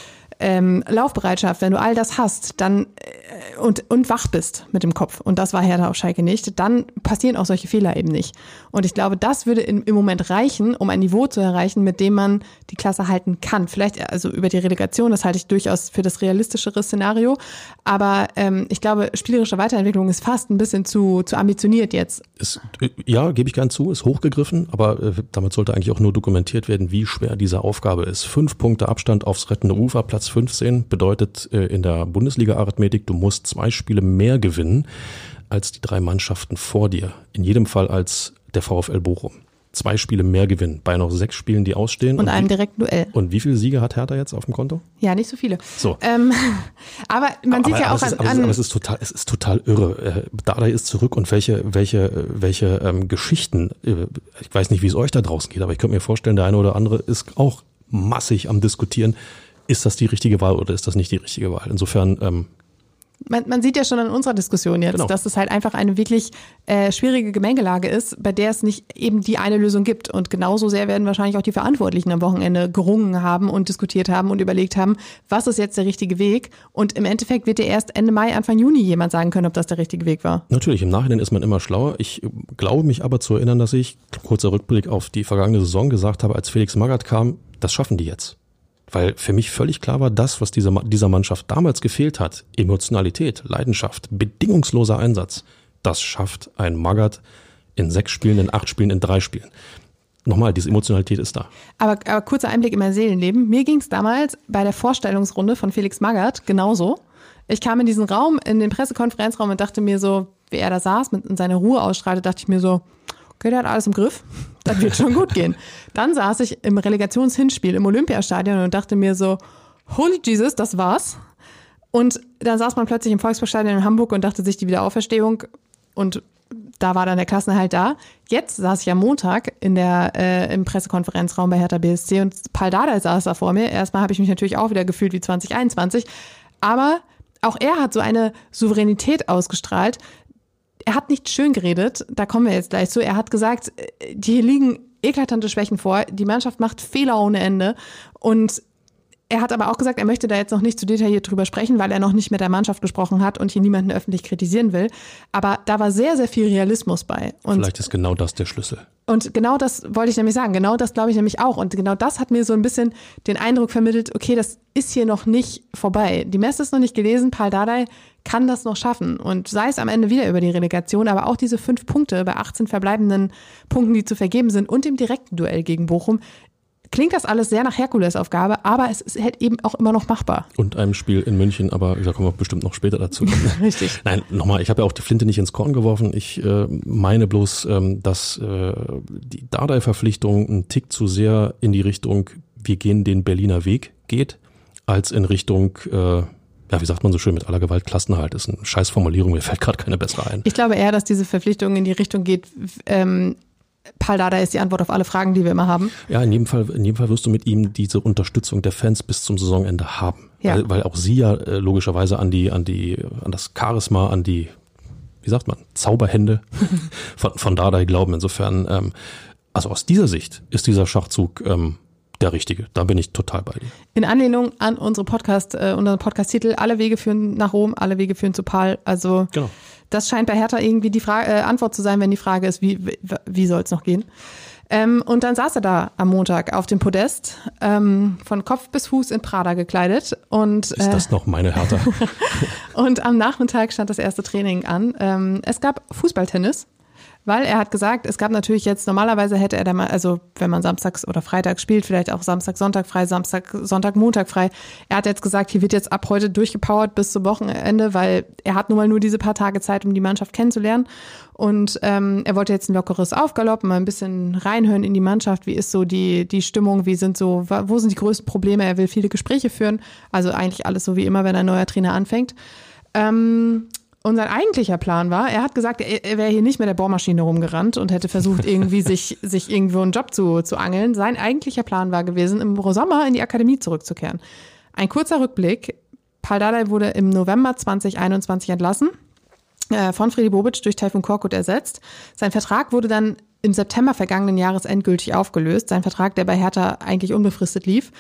A: ähm, Laufbereitschaft, wenn du all das hast, dann äh, und, und wach bist mit dem Kopf, und das war Hertha auf Schalke nicht, dann passieren auch solche Fehler eben nicht. Und ich glaube, das würde in, im Moment reichen, um ein Niveau zu erreichen, mit dem man die Klasse halten kann. Vielleicht also über die Relegation, das halte ich durchaus für das realistischere Szenario. Aber ähm, ich glaube, spielerische Weiterentwicklung ist fast ein bisschen zu, zu ambitioniert jetzt.
B: Ist, ja, gebe ich gern zu, ist hochgegriffen, aber äh, damit sollte eigentlich auch nur dokumentiert werden, wie schwer diese Aufgabe ist. Fünf Punkte Abstand aufs rettende Ufer, Platz 15 bedeutet äh, in der Bundesliga-Arithmetik, du musst zwei Spiele mehr gewinnen als die drei Mannschaften vor dir. In jedem Fall als der VfL Bochum. Zwei Spiele mehr gewinnen bei noch sechs Spielen, die ausstehen.
A: Und, und einem direkten Duell.
B: Und wie viele Siege hat Hertha jetzt auf dem Konto?
A: Ja, nicht so viele.
B: So.
A: Ähm, aber man aber, sieht ja auch
B: an,
A: ist,
B: an, aber es ist total, es ist total irre. Äh, Dardai ist zurück und welche, welche, welche ähm, Geschichten. Äh, ich weiß nicht, wie es euch da draußen geht, aber ich könnte mir vorstellen, der eine oder andere ist auch massig am diskutieren ist das die richtige Wahl oder ist das nicht die richtige Wahl? Insofern ähm,
A: man, man sieht ja schon an unserer Diskussion jetzt, genau. dass es halt einfach eine wirklich äh, schwierige Gemengelage ist, bei der es nicht eben die eine Lösung gibt. Und genauso sehr werden wahrscheinlich auch die Verantwortlichen am Wochenende gerungen haben und diskutiert haben und überlegt haben, was ist jetzt der richtige Weg? Und im Endeffekt wird ja erst Ende Mai, Anfang Juni jemand sagen können, ob das der richtige Weg war.
B: Natürlich, im Nachhinein ist man immer schlauer. Ich glaube mich aber zu erinnern, dass ich, kurzer Rückblick auf die vergangene Saison, gesagt habe, als Felix Magath kam, das schaffen die jetzt. Weil für mich völlig klar war, das, was dieser, dieser Mannschaft damals gefehlt hat, Emotionalität, Leidenschaft, bedingungsloser Einsatz, das schafft ein Magath in sechs Spielen, in acht Spielen, in drei Spielen. Nochmal, diese Emotionalität ist da.
A: Aber, aber kurzer Einblick in mein Seelenleben. Mir ging es damals bei der Vorstellungsrunde von Felix Magath genauso. Ich kam in diesen Raum, in den Pressekonferenzraum und dachte mir so, wie er da saß mit in seiner Ruhe ausstrahlte, dachte ich mir so, okay, der hat alles im Griff, das wird schon gut gehen. Dann saß ich im Relegationshinspiel im Olympiastadion und dachte mir so, holy Jesus, das war's. Und dann saß man plötzlich im Volksparkstadion in Hamburg und dachte sich die Wiederauferstehung und da war dann der Klassenerhalt da. Jetzt saß ich am Montag in der, äh, im Pressekonferenzraum bei Hertha BSC und Paul Dardai saß da vor mir. Erstmal habe ich mich natürlich auch wieder gefühlt wie 2021. Aber auch er hat so eine Souveränität ausgestrahlt, er hat nicht schön geredet, da kommen wir jetzt gleich zu. Er hat gesagt, äh, hier liegen eklatante Schwächen vor, die Mannschaft macht Fehler ohne Ende und er hat aber auch gesagt, er möchte da jetzt noch nicht zu detailliert drüber sprechen, weil er noch nicht mit der Mannschaft gesprochen hat und hier niemanden öffentlich kritisieren will. Aber da war sehr, sehr viel Realismus bei.
B: Und Vielleicht ist genau das der Schlüssel.
A: Und genau das wollte ich nämlich sagen. Genau das glaube ich nämlich auch. Und genau das hat mir so ein bisschen den Eindruck vermittelt, okay, das ist hier noch nicht vorbei. Die Messe ist noch nicht gelesen. Paul Dardai kann das noch schaffen. Und sei es am Ende wieder über die Relegation, aber auch diese fünf Punkte bei 18 verbleibenden Punkten, die zu vergeben sind und dem direkten Duell gegen Bochum, klingt das alles sehr nach Herkulesaufgabe, aber es ist halt eben auch immer noch machbar.
B: Und einem Spiel in München, aber da kommen wir bestimmt noch später dazu.
A: Richtig.
B: Nein, nochmal, ich habe ja auch die Flinte nicht ins Korn geworfen. Ich äh, meine bloß, ähm, dass äh, die Dardai-Verpflichtung ein Tick zu sehr in die Richtung, wir gehen den Berliner Weg geht, als in Richtung äh, ja, wie sagt man so schön, mit aller Gewalt Klassenhalt ist eine Scheißformulierung, mir fällt gerade keine bessere ein.
A: Ich glaube eher, dass diese Verpflichtung in die Richtung geht, ähm, Paul Dada ist die Antwort auf alle Fragen, die wir immer haben.
B: Ja, in jedem Fall, in jedem Fall wirst du mit ihm diese Unterstützung der Fans bis zum Saisonende haben. Ja. Weil, weil auch sie ja äh, logischerweise an die, an die, an das Charisma, an die, wie sagt man, Zauberhände von, von Dada glauben. Insofern, ähm, also aus dieser Sicht ist dieser Schachzug ähm, der richtige. Da bin ich total bei dir.
A: In Anlehnung an unsere Podcast, äh, unseren Podcast-Titel, alle Wege führen nach Rom, alle Wege führen zu Paul. Also genau. das scheint bei Hertha irgendwie die Frage, äh, Antwort zu sein, wenn die Frage ist, wie, wie, wie soll es noch gehen? Ähm, und dann saß er da am Montag auf dem Podest, ähm, von Kopf bis Fuß in Prada gekleidet. Und,
B: ist das äh, noch meine Hertha?
A: und am Nachmittag stand das erste Training an. Ähm, es gab Fußballtennis weil er hat gesagt, es gab natürlich jetzt, normalerweise hätte er da mal, also wenn man samstags oder freitags spielt, vielleicht auch Samstag, Sonntag frei, Samstag, Sonntag, Montag frei. Er hat jetzt gesagt, hier wird jetzt ab heute durchgepowert bis zum Wochenende, weil er hat nun mal nur diese paar Tage Zeit, um die Mannschaft kennenzulernen. Und ähm, er wollte jetzt ein lockeres Aufgalopp, mal ein bisschen reinhören in die Mannschaft. Wie ist so die, die Stimmung? Wie sind so, wo sind die größten Probleme? Er will viele Gespräche führen. Also eigentlich alles so wie immer, wenn ein neuer Trainer anfängt. Ähm, und sein eigentlicher Plan war, er hat gesagt, er, er wäre hier nicht mit der Bohrmaschine rumgerannt und hätte versucht, irgendwie sich, sich irgendwo einen Job zu, zu angeln. Sein eigentlicher Plan war gewesen, im Sommer in die Akademie zurückzukehren. Ein kurzer Rückblick. Paul Dardai wurde im November 2021 entlassen, äh, von Freddy Bobic durch Taifun Korkut ersetzt. Sein Vertrag wurde dann im September vergangenen Jahres endgültig aufgelöst. Sein Vertrag, der bei Hertha eigentlich unbefristet lief.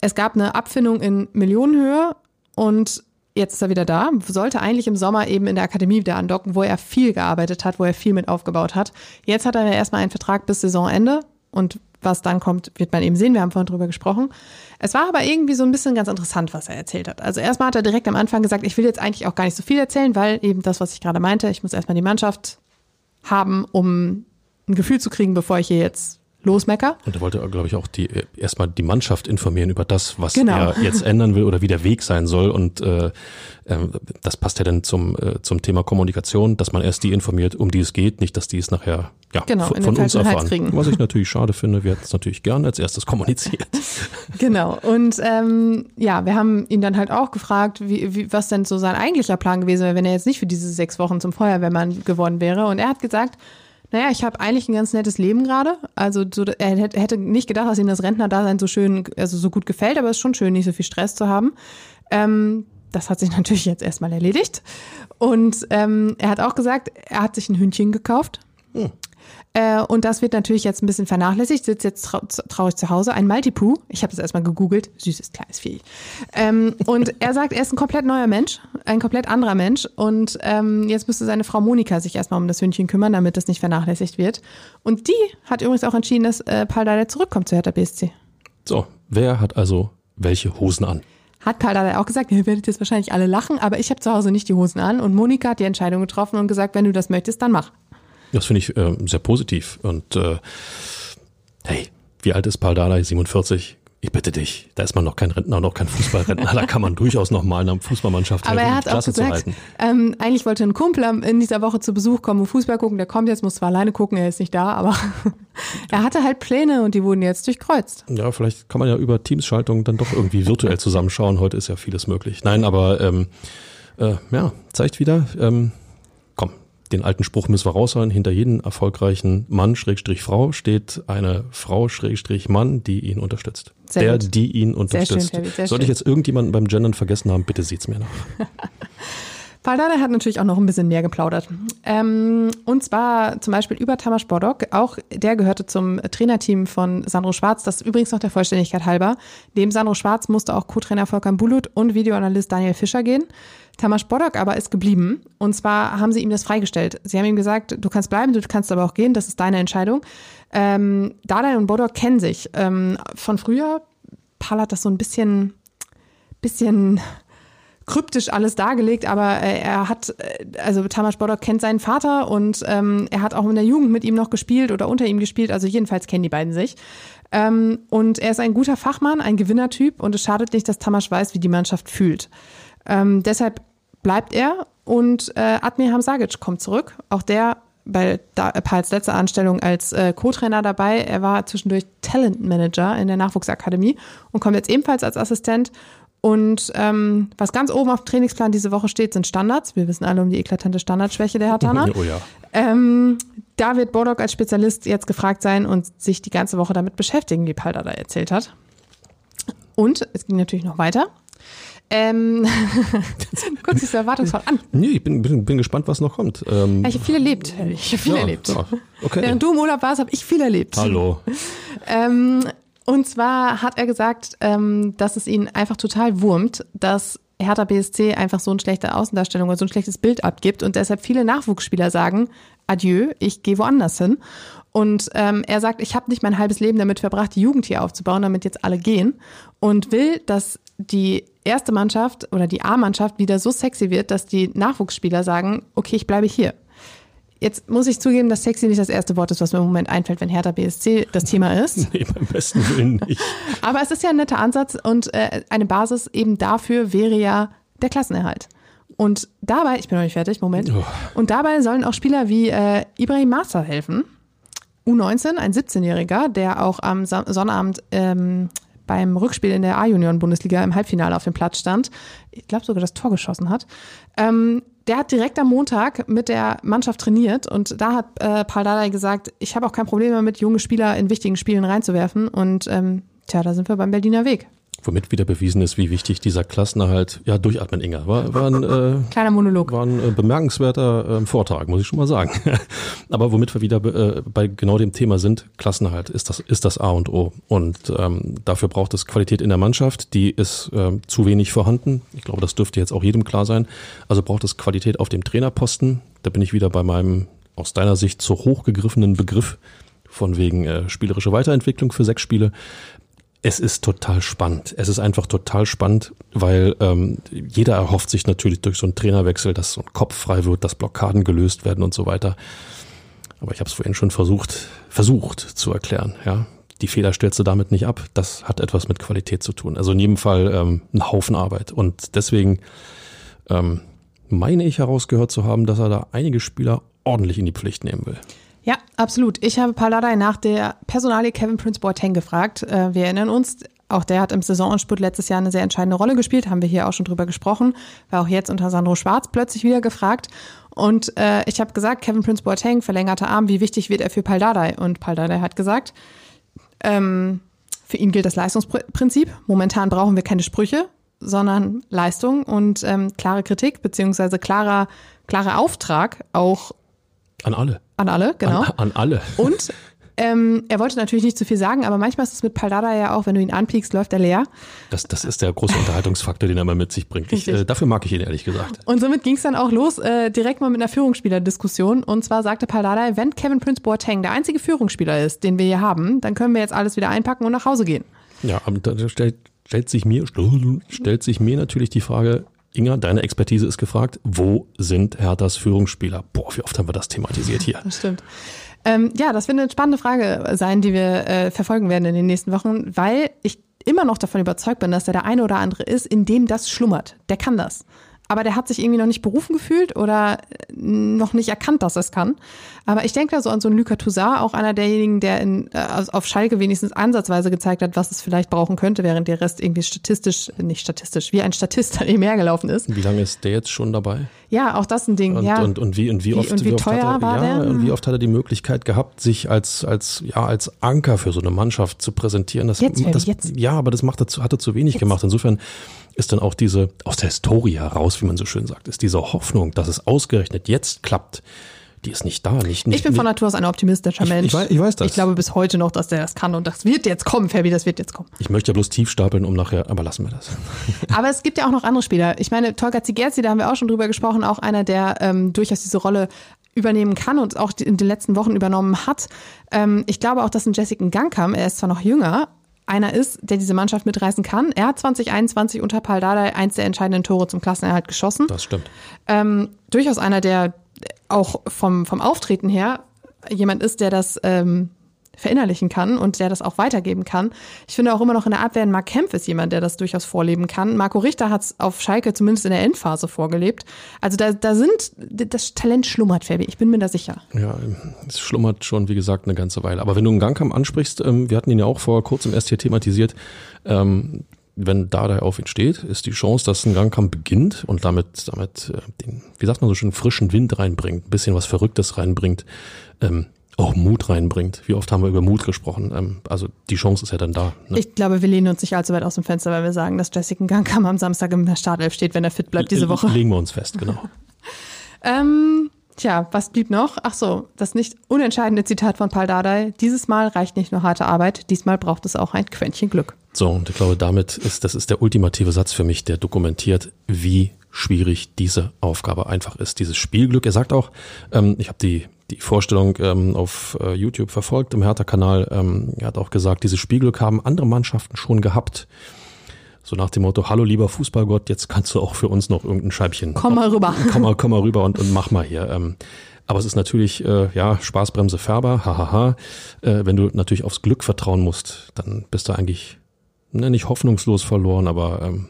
A: Es gab eine Abfindung in Millionenhöhe und jetzt ist er wieder da, sollte eigentlich im Sommer eben in der Akademie wieder andocken, wo er viel gearbeitet hat, wo er viel mit aufgebaut hat. Jetzt hat er ja erstmal einen Vertrag bis Saisonende und was dann kommt, wird man eben sehen. Wir haben vorhin drüber gesprochen. Es war aber irgendwie so ein bisschen ganz interessant, was er erzählt hat. Also erstmal hat er direkt am Anfang gesagt, ich will jetzt eigentlich auch gar nicht so viel erzählen, weil eben das, was ich gerade meinte, ich muss erstmal die Mannschaft haben, um ein Gefühl zu kriegen, bevor ich hier jetzt losmecker.
B: Und er wollte, glaube ich, auch die erstmal die Mannschaft informieren über das, was genau. er jetzt ändern will oder wie der Weg sein soll. Und äh, äh, das passt ja dann zum, äh, zum Thema Kommunikation, dass man erst die informiert, um die es geht, nicht, dass die es nachher ja,
A: genau,
B: von uns erfahren. Kriegen. Was ich natürlich schade finde, wir hätten es natürlich gerne als erstes kommuniziert.
A: Genau. Und ähm, ja, wir haben ihn dann halt auch gefragt, wie, wie, was denn so sein eigentlicher Plan gewesen wäre, wenn er jetzt nicht für diese sechs Wochen zum Feuerwehrmann geworden wäre. Und er hat gesagt, naja, ich habe eigentlich ein ganz nettes Leben gerade. Also so, er hätte nicht gedacht, dass ihm das Rentnerdasein so schön, also so gut gefällt, aber es ist schon schön, nicht so viel Stress zu haben. Ähm, das hat sich natürlich jetzt erstmal erledigt. Und ähm, er hat auch gesagt, er hat sich ein Hündchen gekauft. Hm. Äh, und das wird natürlich jetzt ein bisschen vernachlässigt. Sitzt jetzt trau traurig zu Hause. Ein Maltipoo. Ich habe das erstmal gegoogelt. Süßes kleines Vieh. Ähm, und er sagt, er ist ein komplett neuer Mensch, ein komplett anderer Mensch. Und ähm, jetzt müsste seine Frau Monika sich erstmal um das Hündchen kümmern, damit das nicht vernachlässigt wird. Und die hat übrigens auch entschieden, dass äh, Paul Dardai zurückkommt zu Hertha BSC.
B: So, wer hat also welche Hosen an?
A: Hat Paul Dardai auch gesagt, ihr werdet jetzt wahrscheinlich alle lachen, aber ich habe zu Hause nicht die Hosen an. Und Monika hat die Entscheidung getroffen und gesagt, wenn du das möchtest, dann mach.
B: Das finde ich äh, sehr positiv. Und äh, hey, wie alt ist Paul Dardai? 47. Ich bitte dich, da ist man noch kein Rentner, noch kein Fußballrentner, da kann man durchaus noch mal einer Fußballmannschaft
A: helfen, Aber er hat Klasse auch gesagt, ähm, eigentlich wollte ein Kumpel in dieser Woche zu Besuch kommen und Fußball gucken, der kommt jetzt, muss zwar alleine gucken, er ist nicht da, aber er hatte halt Pläne und die wurden jetzt durchkreuzt.
B: Ja, vielleicht kann man ja über Teams-Schaltung dann doch irgendwie virtuell zusammenschauen, heute ist ja vieles möglich. Nein, aber ähm, äh, ja, zeigt wieder, ähm, den alten Spruch müssen wir raushauen, hinter jedem erfolgreichen Mann, Schrägstrich Frau, steht eine Frau, Schrägstrich Mann, die ihn unterstützt. Sehr Der, gut. die ihn unterstützt. Sehr schön, sehr Sollte ich jetzt irgendjemanden beim Gendern vergessen haben, bitte sieht's mir nach.
A: Paldada hat natürlich auch noch ein bisschen mehr geplaudert. Ähm, und zwar zum Beispiel über Tamas Bodok. Auch der gehörte zum Trainerteam von Sandro Schwarz. Das ist übrigens noch der Vollständigkeit halber. Neben Sandro Schwarz musste auch Co-Trainer Volkan Bulut und Videoanalyst Daniel Fischer gehen. Tamas Bodok aber ist geblieben. Und zwar haben sie ihm das freigestellt. Sie haben ihm gesagt, du kannst bleiben, du kannst aber auch gehen. Das ist deine Entscheidung. Ähm, Dardai und Bodok kennen sich ähm, von früher. Paul hat das so ein bisschen, bisschen kryptisch alles dargelegt, aber äh, er hat, äh, also Tamas Bodok kennt seinen Vater und ähm, er hat auch in der Jugend mit ihm noch gespielt oder unter ihm gespielt, also jedenfalls kennen die beiden sich. Ähm, und er ist ein guter Fachmann, ein Gewinnertyp und es schadet nicht, dass Tamas weiß, wie die Mannschaft fühlt. Ähm, deshalb bleibt er und äh, Admir Hamzagic kommt zurück. Auch der bei Pals letzter Anstellung als äh, Co-Trainer dabei. Er war zwischendurch Talent Manager in der Nachwuchsakademie und kommt jetzt ebenfalls als Assistent und ähm, was ganz oben auf dem Trainingsplan diese Woche steht, sind Standards. Wir wissen alle um die eklatante Standardschwäche der Hertaner.
B: Oh ja.
A: Ähm, da wird Bordock als Spezialist jetzt gefragt sein und sich die ganze Woche damit beschäftigen, wie Palda da erzählt hat. Und es ging natürlich noch weiter. Ähm, kurz so erwartungsvoll an.
B: Nee, ich bin, bin, bin gespannt, was noch kommt.
A: Ähm, ja, ich habe viel erlebt. Ich habe viel ja, erlebt. Ja, okay. Während du im Urlaub warst, habe ich viel erlebt.
B: Hallo.
A: Ähm, und zwar hat er gesagt, ähm, dass es ihn einfach total wurmt, dass Hertha BSC einfach so eine schlechte Außendarstellung oder so ein schlechtes Bild abgibt und deshalb viele Nachwuchsspieler sagen, adieu, ich gehe woanders hin. Und ähm, er sagt, ich habe nicht mein halbes Leben damit verbracht, die Jugend hier aufzubauen, damit jetzt alle gehen und will, dass die erste Mannschaft oder die A-Mannschaft wieder so sexy wird, dass die Nachwuchsspieler sagen, okay, ich bleibe hier. Jetzt muss ich zugeben, dass sexy nicht das erste Wort ist, was mir im Moment einfällt, wenn Hertha BSC das Thema ist.
B: Nee, beim besten Willen nicht.
A: Aber es ist ja ein netter Ansatz und äh, eine Basis eben dafür wäre ja der Klassenerhalt. Und dabei, ich bin noch nicht fertig, Moment.
B: Oh.
A: Und dabei sollen auch Spieler wie äh, Ibrahim Massa helfen. U19, ein 17-Jähriger, der auch am Sonnabend ähm, beim Rückspiel in der A-Junioren-Bundesliga im Halbfinale auf dem Platz stand. Ich glaube sogar das Tor geschossen hat. Ähm, der hat direkt am Montag mit der Mannschaft trainiert und da hat äh, Paul Dardai gesagt, ich habe auch kein Problem damit, junge Spieler in wichtigen Spielen reinzuwerfen. Und ähm, tja, da sind wir beim Berliner Weg.
B: Womit wieder bewiesen ist, wie wichtig dieser Klassenerhalt, ja, durchatmen, Inga, war, war ein, äh,
A: Kleiner Monolog.
B: war ein äh, bemerkenswerter äh, Vortrag, muss ich schon mal sagen. Aber womit wir wieder äh, bei genau dem Thema sind, Klassenerhalt ist das, ist das A und O. Und ähm, dafür braucht es Qualität in der Mannschaft, die ist äh, zu wenig vorhanden. Ich glaube, das dürfte jetzt auch jedem klar sein. Also braucht es Qualität auf dem Trainerposten. Da bin ich wieder bei meinem aus deiner Sicht zu hoch gegriffenen Begriff von wegen äh, spielerische Weiterentwicklung für sechs Spiele. Es ist total spannend. Es ist einfach total spannend, weil ähm, jeder erhofft sich natürlich durch so einen Trainerwechsel, dass so ein Kopf frei wird, dass Blockaden gelöst werden und so weiter. Aber ich habe es vorhin schon versucht, versucht zu erklären. Ja, die Fehler stellst du damit nicht ab. Das hat etwas mit Qualität zu tun. Also in jedem Fall ähm, ein Haufen Arbeit. Und deswegen ähm, meine ich herausgehört zu haben, dass er da einige Spieler ordentlich in die Pflicht nehmen will.
A: Ja, absolut. Ich habe Paladai nach der Personalie Kevin Prince Boateng gefragt. Äh, wir erinnern uns, auch der hat im Saisonendspurt letztes Jahr eine sehr entscheidende Rolle gespielt, haben wir hier auch schon drüber gesprochen, war auch jetzt unter Sandro Schwarz plötzlich wieder gefragt. Und äh, ich habe gesagt, Kevin Prince Boateng, verlängerter Arm, wie wichtig wird er für Paldadei? Und Paldadei hat gesagt, ähm, für ihn gilt das Leistungsprinzip. Momentan brauchen wir keine Sprüche, sondern Leistung und ähm, klare Kritik beziehungsweise klarer, klarer Auftrag auch
B: An alle.
A: an alle, genau.
B: An, an alle.
A: Und ähm, er wollte natürlich nicht zu viel sagen, aber manchmal ist es mit Paldada ja auch, wenn du ihn anpiekst, läuft er leer.
B: Das, das ist der große Unterhaltungsfaktor, den er mal mit sich bringt. Ich, äh, dafür mag ich ihn ehrlich gesagt.
A: Und somit ging es dann auch los, äh, direkt mal mit einer Führungsspielerdiskussion. Und zwar sagte Paldada, wenn Kevin Prince Boateng der einzige Führungsspieler ist, den wir hier haben, dann können wir jetzt alles wieder einpacken und nach Hause gehen.
B: Ja, aber da stellt, stellt sich mir stellt sich mir natürlich die Frage, Inga, deine Expertise ist gefragt, wo sind Herthas Führungsspieler? Boah, wie oft haben wir das thematisiert hier?
A: Das stimmt. Ähm, ja, das wird eine spannende Frage sein, die wir äh, verfolgen werden in den nächsten Wochen, weil ich immer noch davon überzeugt bin, dass da der eine oder andere ist, in dem das schlummert. Der kann das. Aber der hat sich irgendwie noch nicht berufen gefühlt oder äh, noch nicht erkannt, dass er es kann. Aber ich denke da so an so einen Luca Toussaint, auch einer derjenigen, der in, äh, auf Schalke wenigstens ansatzweise gezeigt hat, was es vielleicht brauchen könnte, während der Rest irgendwie statistisch, nicht statistisch, wie ein Statist an ihm hergelaufen ist.
B: Wie lange ist der jetzt schon dabei?
A: Ja, auch das ein Ding.
B: Und,
A: ja.
B: und, und wie und wie,
A: Wie-
B: oft,
A: und wie
B: oft
A: teuer
B: hat er, ja,
A: der?
B: und wie oft hat er die Möglichkeit gehabt, sich als als ja als Anker für so eine Mannschaft zu präsentieren? Das,
A: Jetzt,
B: das
A: jetzt.
B: ja, aber das macht er zu, hat er zu wenig gemacht. Insofern ist dann auch diese aus der Historie heraus, wie man so schön sagt, ist diese Hoffnung, dass es ausgerechnet jetzt klappt, die ist nicht da. Nicht, nicht,
A: Ich bin von Natur aus ein optimistischer
B: Ich-
A: Mensch.
B: ich weiß- ich weiß das.
A: Ich glaube bis heute noch, dass der das kann und das wird jetzt kommen, Fabi, das wird jetzt kommen.
B: ich möchte ja bloß tief stapeln, um nachher, aber lassen wir das.
A: Aber es gibt ja auch noch andere Spieler. Ich meine, Tolga Zigerzi, da haben wir auch schon drüber gesprochen, auch einer, der ähm, durchaus diese Rolle übernehmen kann und auch in den letzten Wochen übernommen hat. Ähm, ich glaube auch, dass ein Jessica Gangkam, er ist zwar noch jünger, einer ist, der diese Mannschaft mitreißen kann. Er hat 2021 unter Paldadei eins der entscheidenden Tore zum Klassenerhalt geschossen.
B: Das stimmt.
A: ähm, durchaus einer, der auch vom, vom Auftreten her jemand ist, der das ähm, verinnerlichen kann und der das auch weitergeben kann. Ich finde auch immer noch in der Abwehr, Marc Kempf ist jemand, der das durchaus vorleben kann. Marco Richter hat es auf Schalke zumindest in der Endphase vorgelebt. Also da, da sind, das Talent schlummert, Fabi, ich bin mir da sicher.
B: Ja, es schlummert schon, wie gesagt, eine ganze Weile. Aber wenn du einen Gangkamm ansprichst, ähm, wir hatten ihn ja auch vor kurzem erst hier thematisiert, ähm, wenn Dardai auf ihn steht, ist die Chance, dass ein Gangkamm beginnt und damit, damit äh, den, wie sagt man so schön, frischen Wind reinbringt, ein bisschen was Verrücktes reinbringt, ähm, auch Mut reinbringt. Wie oft haben wir über Mut gesprochen? Ähm, also die Chance ist ja dann da. Ne?
A: Ich glaube, wir lehnen uns nicht allzu weit aus dem Fenster, weil wir sagen, dass Jessica Gangkam am Samstag im Startelf steht, wenn er fit bleibt diese Woche.
B: Legen wir uns fest, genau.
A: Ähm, tja, was blieb noch? Ach so, das nicht unentscheidende Zitat von Paul Dardai. Dieses Mal reicht nicht nur harte Arbeit, diesmal braucht es auch ein Quäntchen Glück.
B: So, und ich glaube, damit ist, das ist der ultimative Satz für mich, der dokumentiert, wie schwierig diese Aufgabe einfach ist. Dieses Spielglück. Er sagt auch, ähm, ich habe die, die Vorstellung ähm, auf äh, YouTube verfolgt, im Hertha-Kanal. Ähm, er hat auch gesagt, dieses Spielglück haben andere Mannschaften schon gehabt. So nach dem Motto, hallo lieber Fußballgott, jetzt kannst du auch für uns noch irgendein Scheibchen.
A: Komm mal rüber.
B: Komm mal, komm mal rüber und, und mach mal hier. Ähm, Aber es ist natürlich, äh, ja, Spaßbremse Färber, hahaha. Äh, wenn du natürlich aufs Glück vertrauen musst, dann bist du eigentlich ne, nicht hoffnungslos verloren, aber ähm,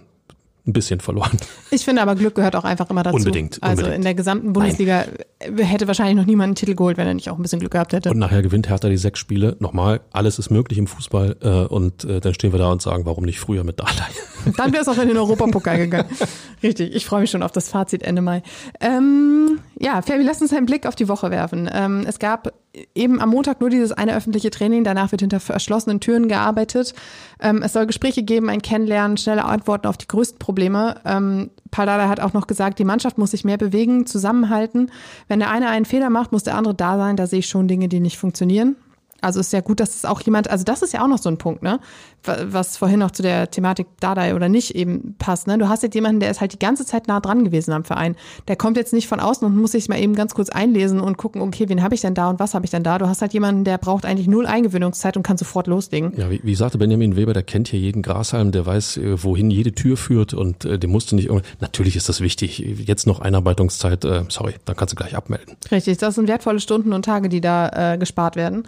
B: ein bisschen verloren.
A: Ich finde aber Glück gehört auch einfach immer dazu.
B: Unbedingt.
A: Also
B: unbedingt.
A: in der gesamten Bundesliga hätte wahrscheinlich noch niemand einen Titel geholt, wenn er nicht auch ein bisschen Glück gehabt hätte.
B: Und nachher gewinnt Hertha die sechs Spiele. Nochmal, alles ist möglich im Fußball. Äh, und äh, dann stehen wir da und sagen, warum nicht früher mit Dardai?
A: Dann wäre es auch in den Europapokal gegangen. Richtig, ich freue mich schon auf das Fazit Ende Mai. Ähm, ja, Fabi, lass uns einen Blick auf die Woche werfen. Ähm, es gab eben am Montag nur dieses eine öffentliche Training, danach wird hinter verschlossenen Türen gearbeitet. Ähm, es soll Gespräche geben, ein Kennenlernen, schnelle Antworten auf die größten Probleme. Ähm, Paldada hat auch noch gesagt, die Mannschaft muss sich mehr bewegen, zusammenhalten. Wenn der eine einen Fehler macht, muss der andere da sein. Da sehe ich schon Dinge, die nicht funktionieren. Also ist ja gut, dass es auch jemand, also das ist ja auch noch so ein Punkt, ne? Was vorhin noch zu der Thematik Dardai oder nicht eben passt, ne? Du hast jetzt jemanden, der ist halt die ganze Zeit nah dran gewesen am Verein. Der kommt jetzt nicht von außen und muss sich mal eben ganz kurz einlesen und gucken, okay, wen habe ich denn da und was habe ich denn da? Du hast halt jemanden, der braucht eigentlich null Eingewöhnungszeit und kann sofort loslegen.
B: Ja, wie, wie sagte Benjamin Weber, der kennt hier jeden Grashalm, der weiß, äh, wohin jede Tür führt und äh, dem musst du nicht. Natürlich ist das wichtig. Jetzt noch Einarbeitungszeit, äh, sorry, dann kannst du gleich abmelden.
A: Richtig, das sind wertvolle Stunden und Tage, die da äh, gespart werden.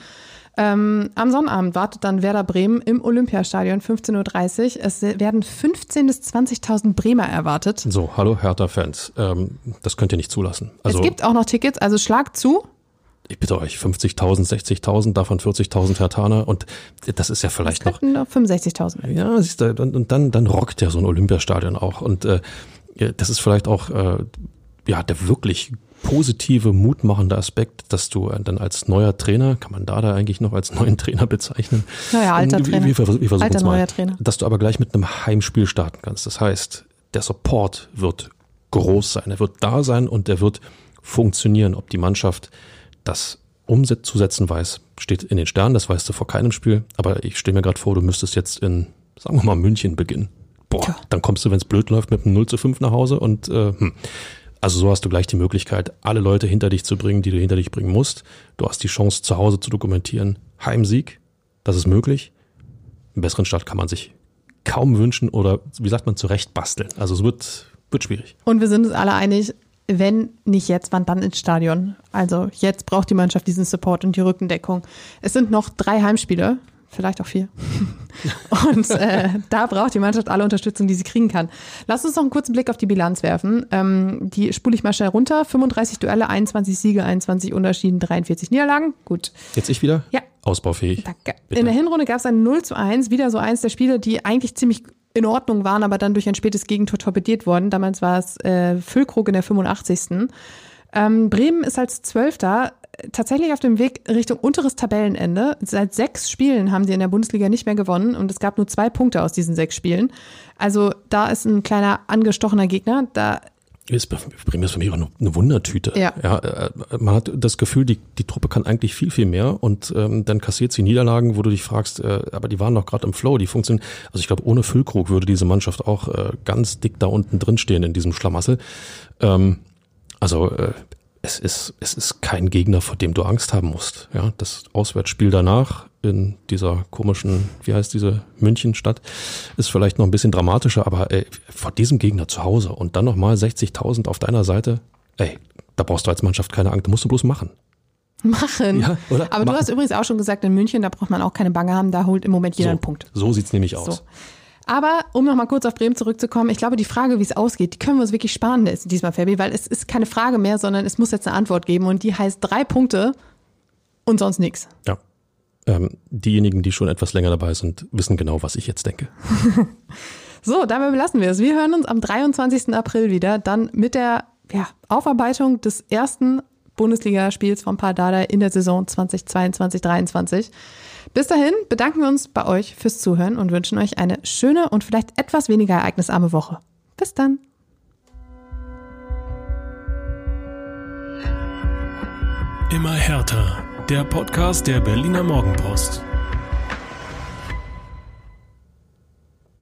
A: Ähm, am Sonnabend wartet dann Werder Bremen im Olympiastadion 15.30 Uhr. Es werden 15.000 bis 20.000 Bremer erwartet.
B: So, hallo Hertha-Fans. Ähm, das könnt ihr nicht zulassen. Also,
A: es gibt auch noch Tickets, also schlag zu.
B: Ich bitte euch, 50.000, 60.000, davon 40.000 Hertaner und das ist ja vielleicht noch.
A: 65.000.
B: Ja, siehst du, und, dann, dann rockt ja so ein Olympiastadion auch und äh, das ist vielleicht auch äh, ja der wirklich positive, mutmachende Aspekt, dass du dann als neuer Trainer, kann man da da eigentlich noch als neuen Trainer bezeichnen?
A: Naja, alter Trainer.
B: Wir, wir, wir versuchen
A: alter
B: es mal,
A: neuer Trainer.
B: dass du aber gleich mit einem Heimspiel starten kannst. Das heißt, der Support wird groß sein, er wird da sein und er wird funktionieren. Ob die Mannschaft das umzusetzen weiß, steht in den Sternen, das weißt du vor keinem Spiel. Aber ich stelle mir gerade vor, du müsstest jetzt in, sagen wir mal, München beginnen. Boah, ja. dann kommst du, wenn es blöd läuft, mit einem 0 zu 5 nach Hause und äh, hm. Also so hast du gleich die Möglichkeit, alle Leute hinter dich zu bringen, die du hinter dich bringen musst. Du hast die Chance, zu Hause zu dokumentieren. Heimsieg, das ist möglich. Einen besseren Start kann man sich kaum wünschen oder, wie sagt man, zurecht basteln. Also es wird, wird schwierig.
A: Und wir sind uns alle einig, wenn nicht jetzt, wann dann ins Stadion? Also jetzt braucht die Mannschaft diesen Support und die Rückendeckung. Es sind noch drei Heimspiele vielleicht auch vier. Und äh, da braucht die Mannschaft alle Unterstützung, die sie kriegen kann. Lass uns noch einen kurzen Blick auf die Bilanz werfen. Ähm, die spule ich mal schnell runter. 35 Duelle, 21 Siege, 21 Unentschieden, 43 Niederlagen. Gut.
B: Jetzt ich wieder?
A: Ja.
B: Ausbaufähig.
A: Danke. Bitte. In der Hinrunde gab es ein 0 zu 1, wieder so eins der Spiele, die eigentlich ziemlich in Ordnung waren, aber dann durch ein spätes Gegentor torpediert worden. Damals war es äh, Füllkrug in der 85. Ähm, Bremen ist als Zwölfter tatsächlich auf dem Weg Richtung unteres Tabellenende. Seit sechs Spielen haben sie in der Bundesliga nicht mehr gewonnen und es gab nur zwei Punkte aus diesen sechs Spielen. Also da ist ein kleiner angestochener Gegner. Da
B: Bremen ist für mich auch eine, eine Wundertüte.
A: Ja.
B: ja. Äh, man hat das Gefühl, die, die Truppe kann eigentlich viel, viel mehr und ähm, dann kassiert sie Niederlagen, wo du dich fragst, äh, aber die waren doch gerade im Flow, die funktionieren. Also ich glaube, ohne Füllkrug würde diese Mannschaft auch äh, ganz dick da unten drin stehen in diesem Schlamassel. Ähm, also äh, es ist, es ist kein Gegner, vor dem du Angst haben musst. Ja, das Auswärtsspiel danach in dieser komischen, wie heißt diese Münchenstadt, ist vielleicht noch ein bisschen dramatischer, aber ey, vor diesem Gegner zu Hause und dann nochmal 60.000 auf deiner Seite, ey, da brauchst du als Mannschaft keine Angst, da musst du bloß machen.
A: Machen.
B: Ja, oder?
A: Aber
B: machen.
A: du hast übrigens auch schon gesagt, in München, da braucht man auch keine Bange haben, da holt im Moment jeder
B: so,
A: einen Punkt.
B: So sieht's nämlich aus.
A: So. Aber um nochmal kurz auf Bremen zurückzukommen, ich glaube, die Frage, wie es ausgeht, die können wir uns wirklich sparen diesmal, Fabi, weil es ist keine Frage mehr, sondern es muss jetzt eine Antwort geben und die heißt drei Punkte und sonst nichts.
B: Ja. Ähm, diejenigen, die schon etwas länger dabei sind, wissen genau, was ich jetzt denke.
A: so, dabei belassen wir es. Wir hören uns am 23. April wieder, dann mit der ja, Aufarbeitung des ersten Bundesligaspiels von Pardada in der Saison 2022-23. Bis dahin bedanken wir uns bei euch fürs Zuhören und wünschen euch eine schöne und vielleicht etwas weniger ereignisarme Woche. Bis dann.
C: Immer härter. Der Podcast der Berliner Morgenpost.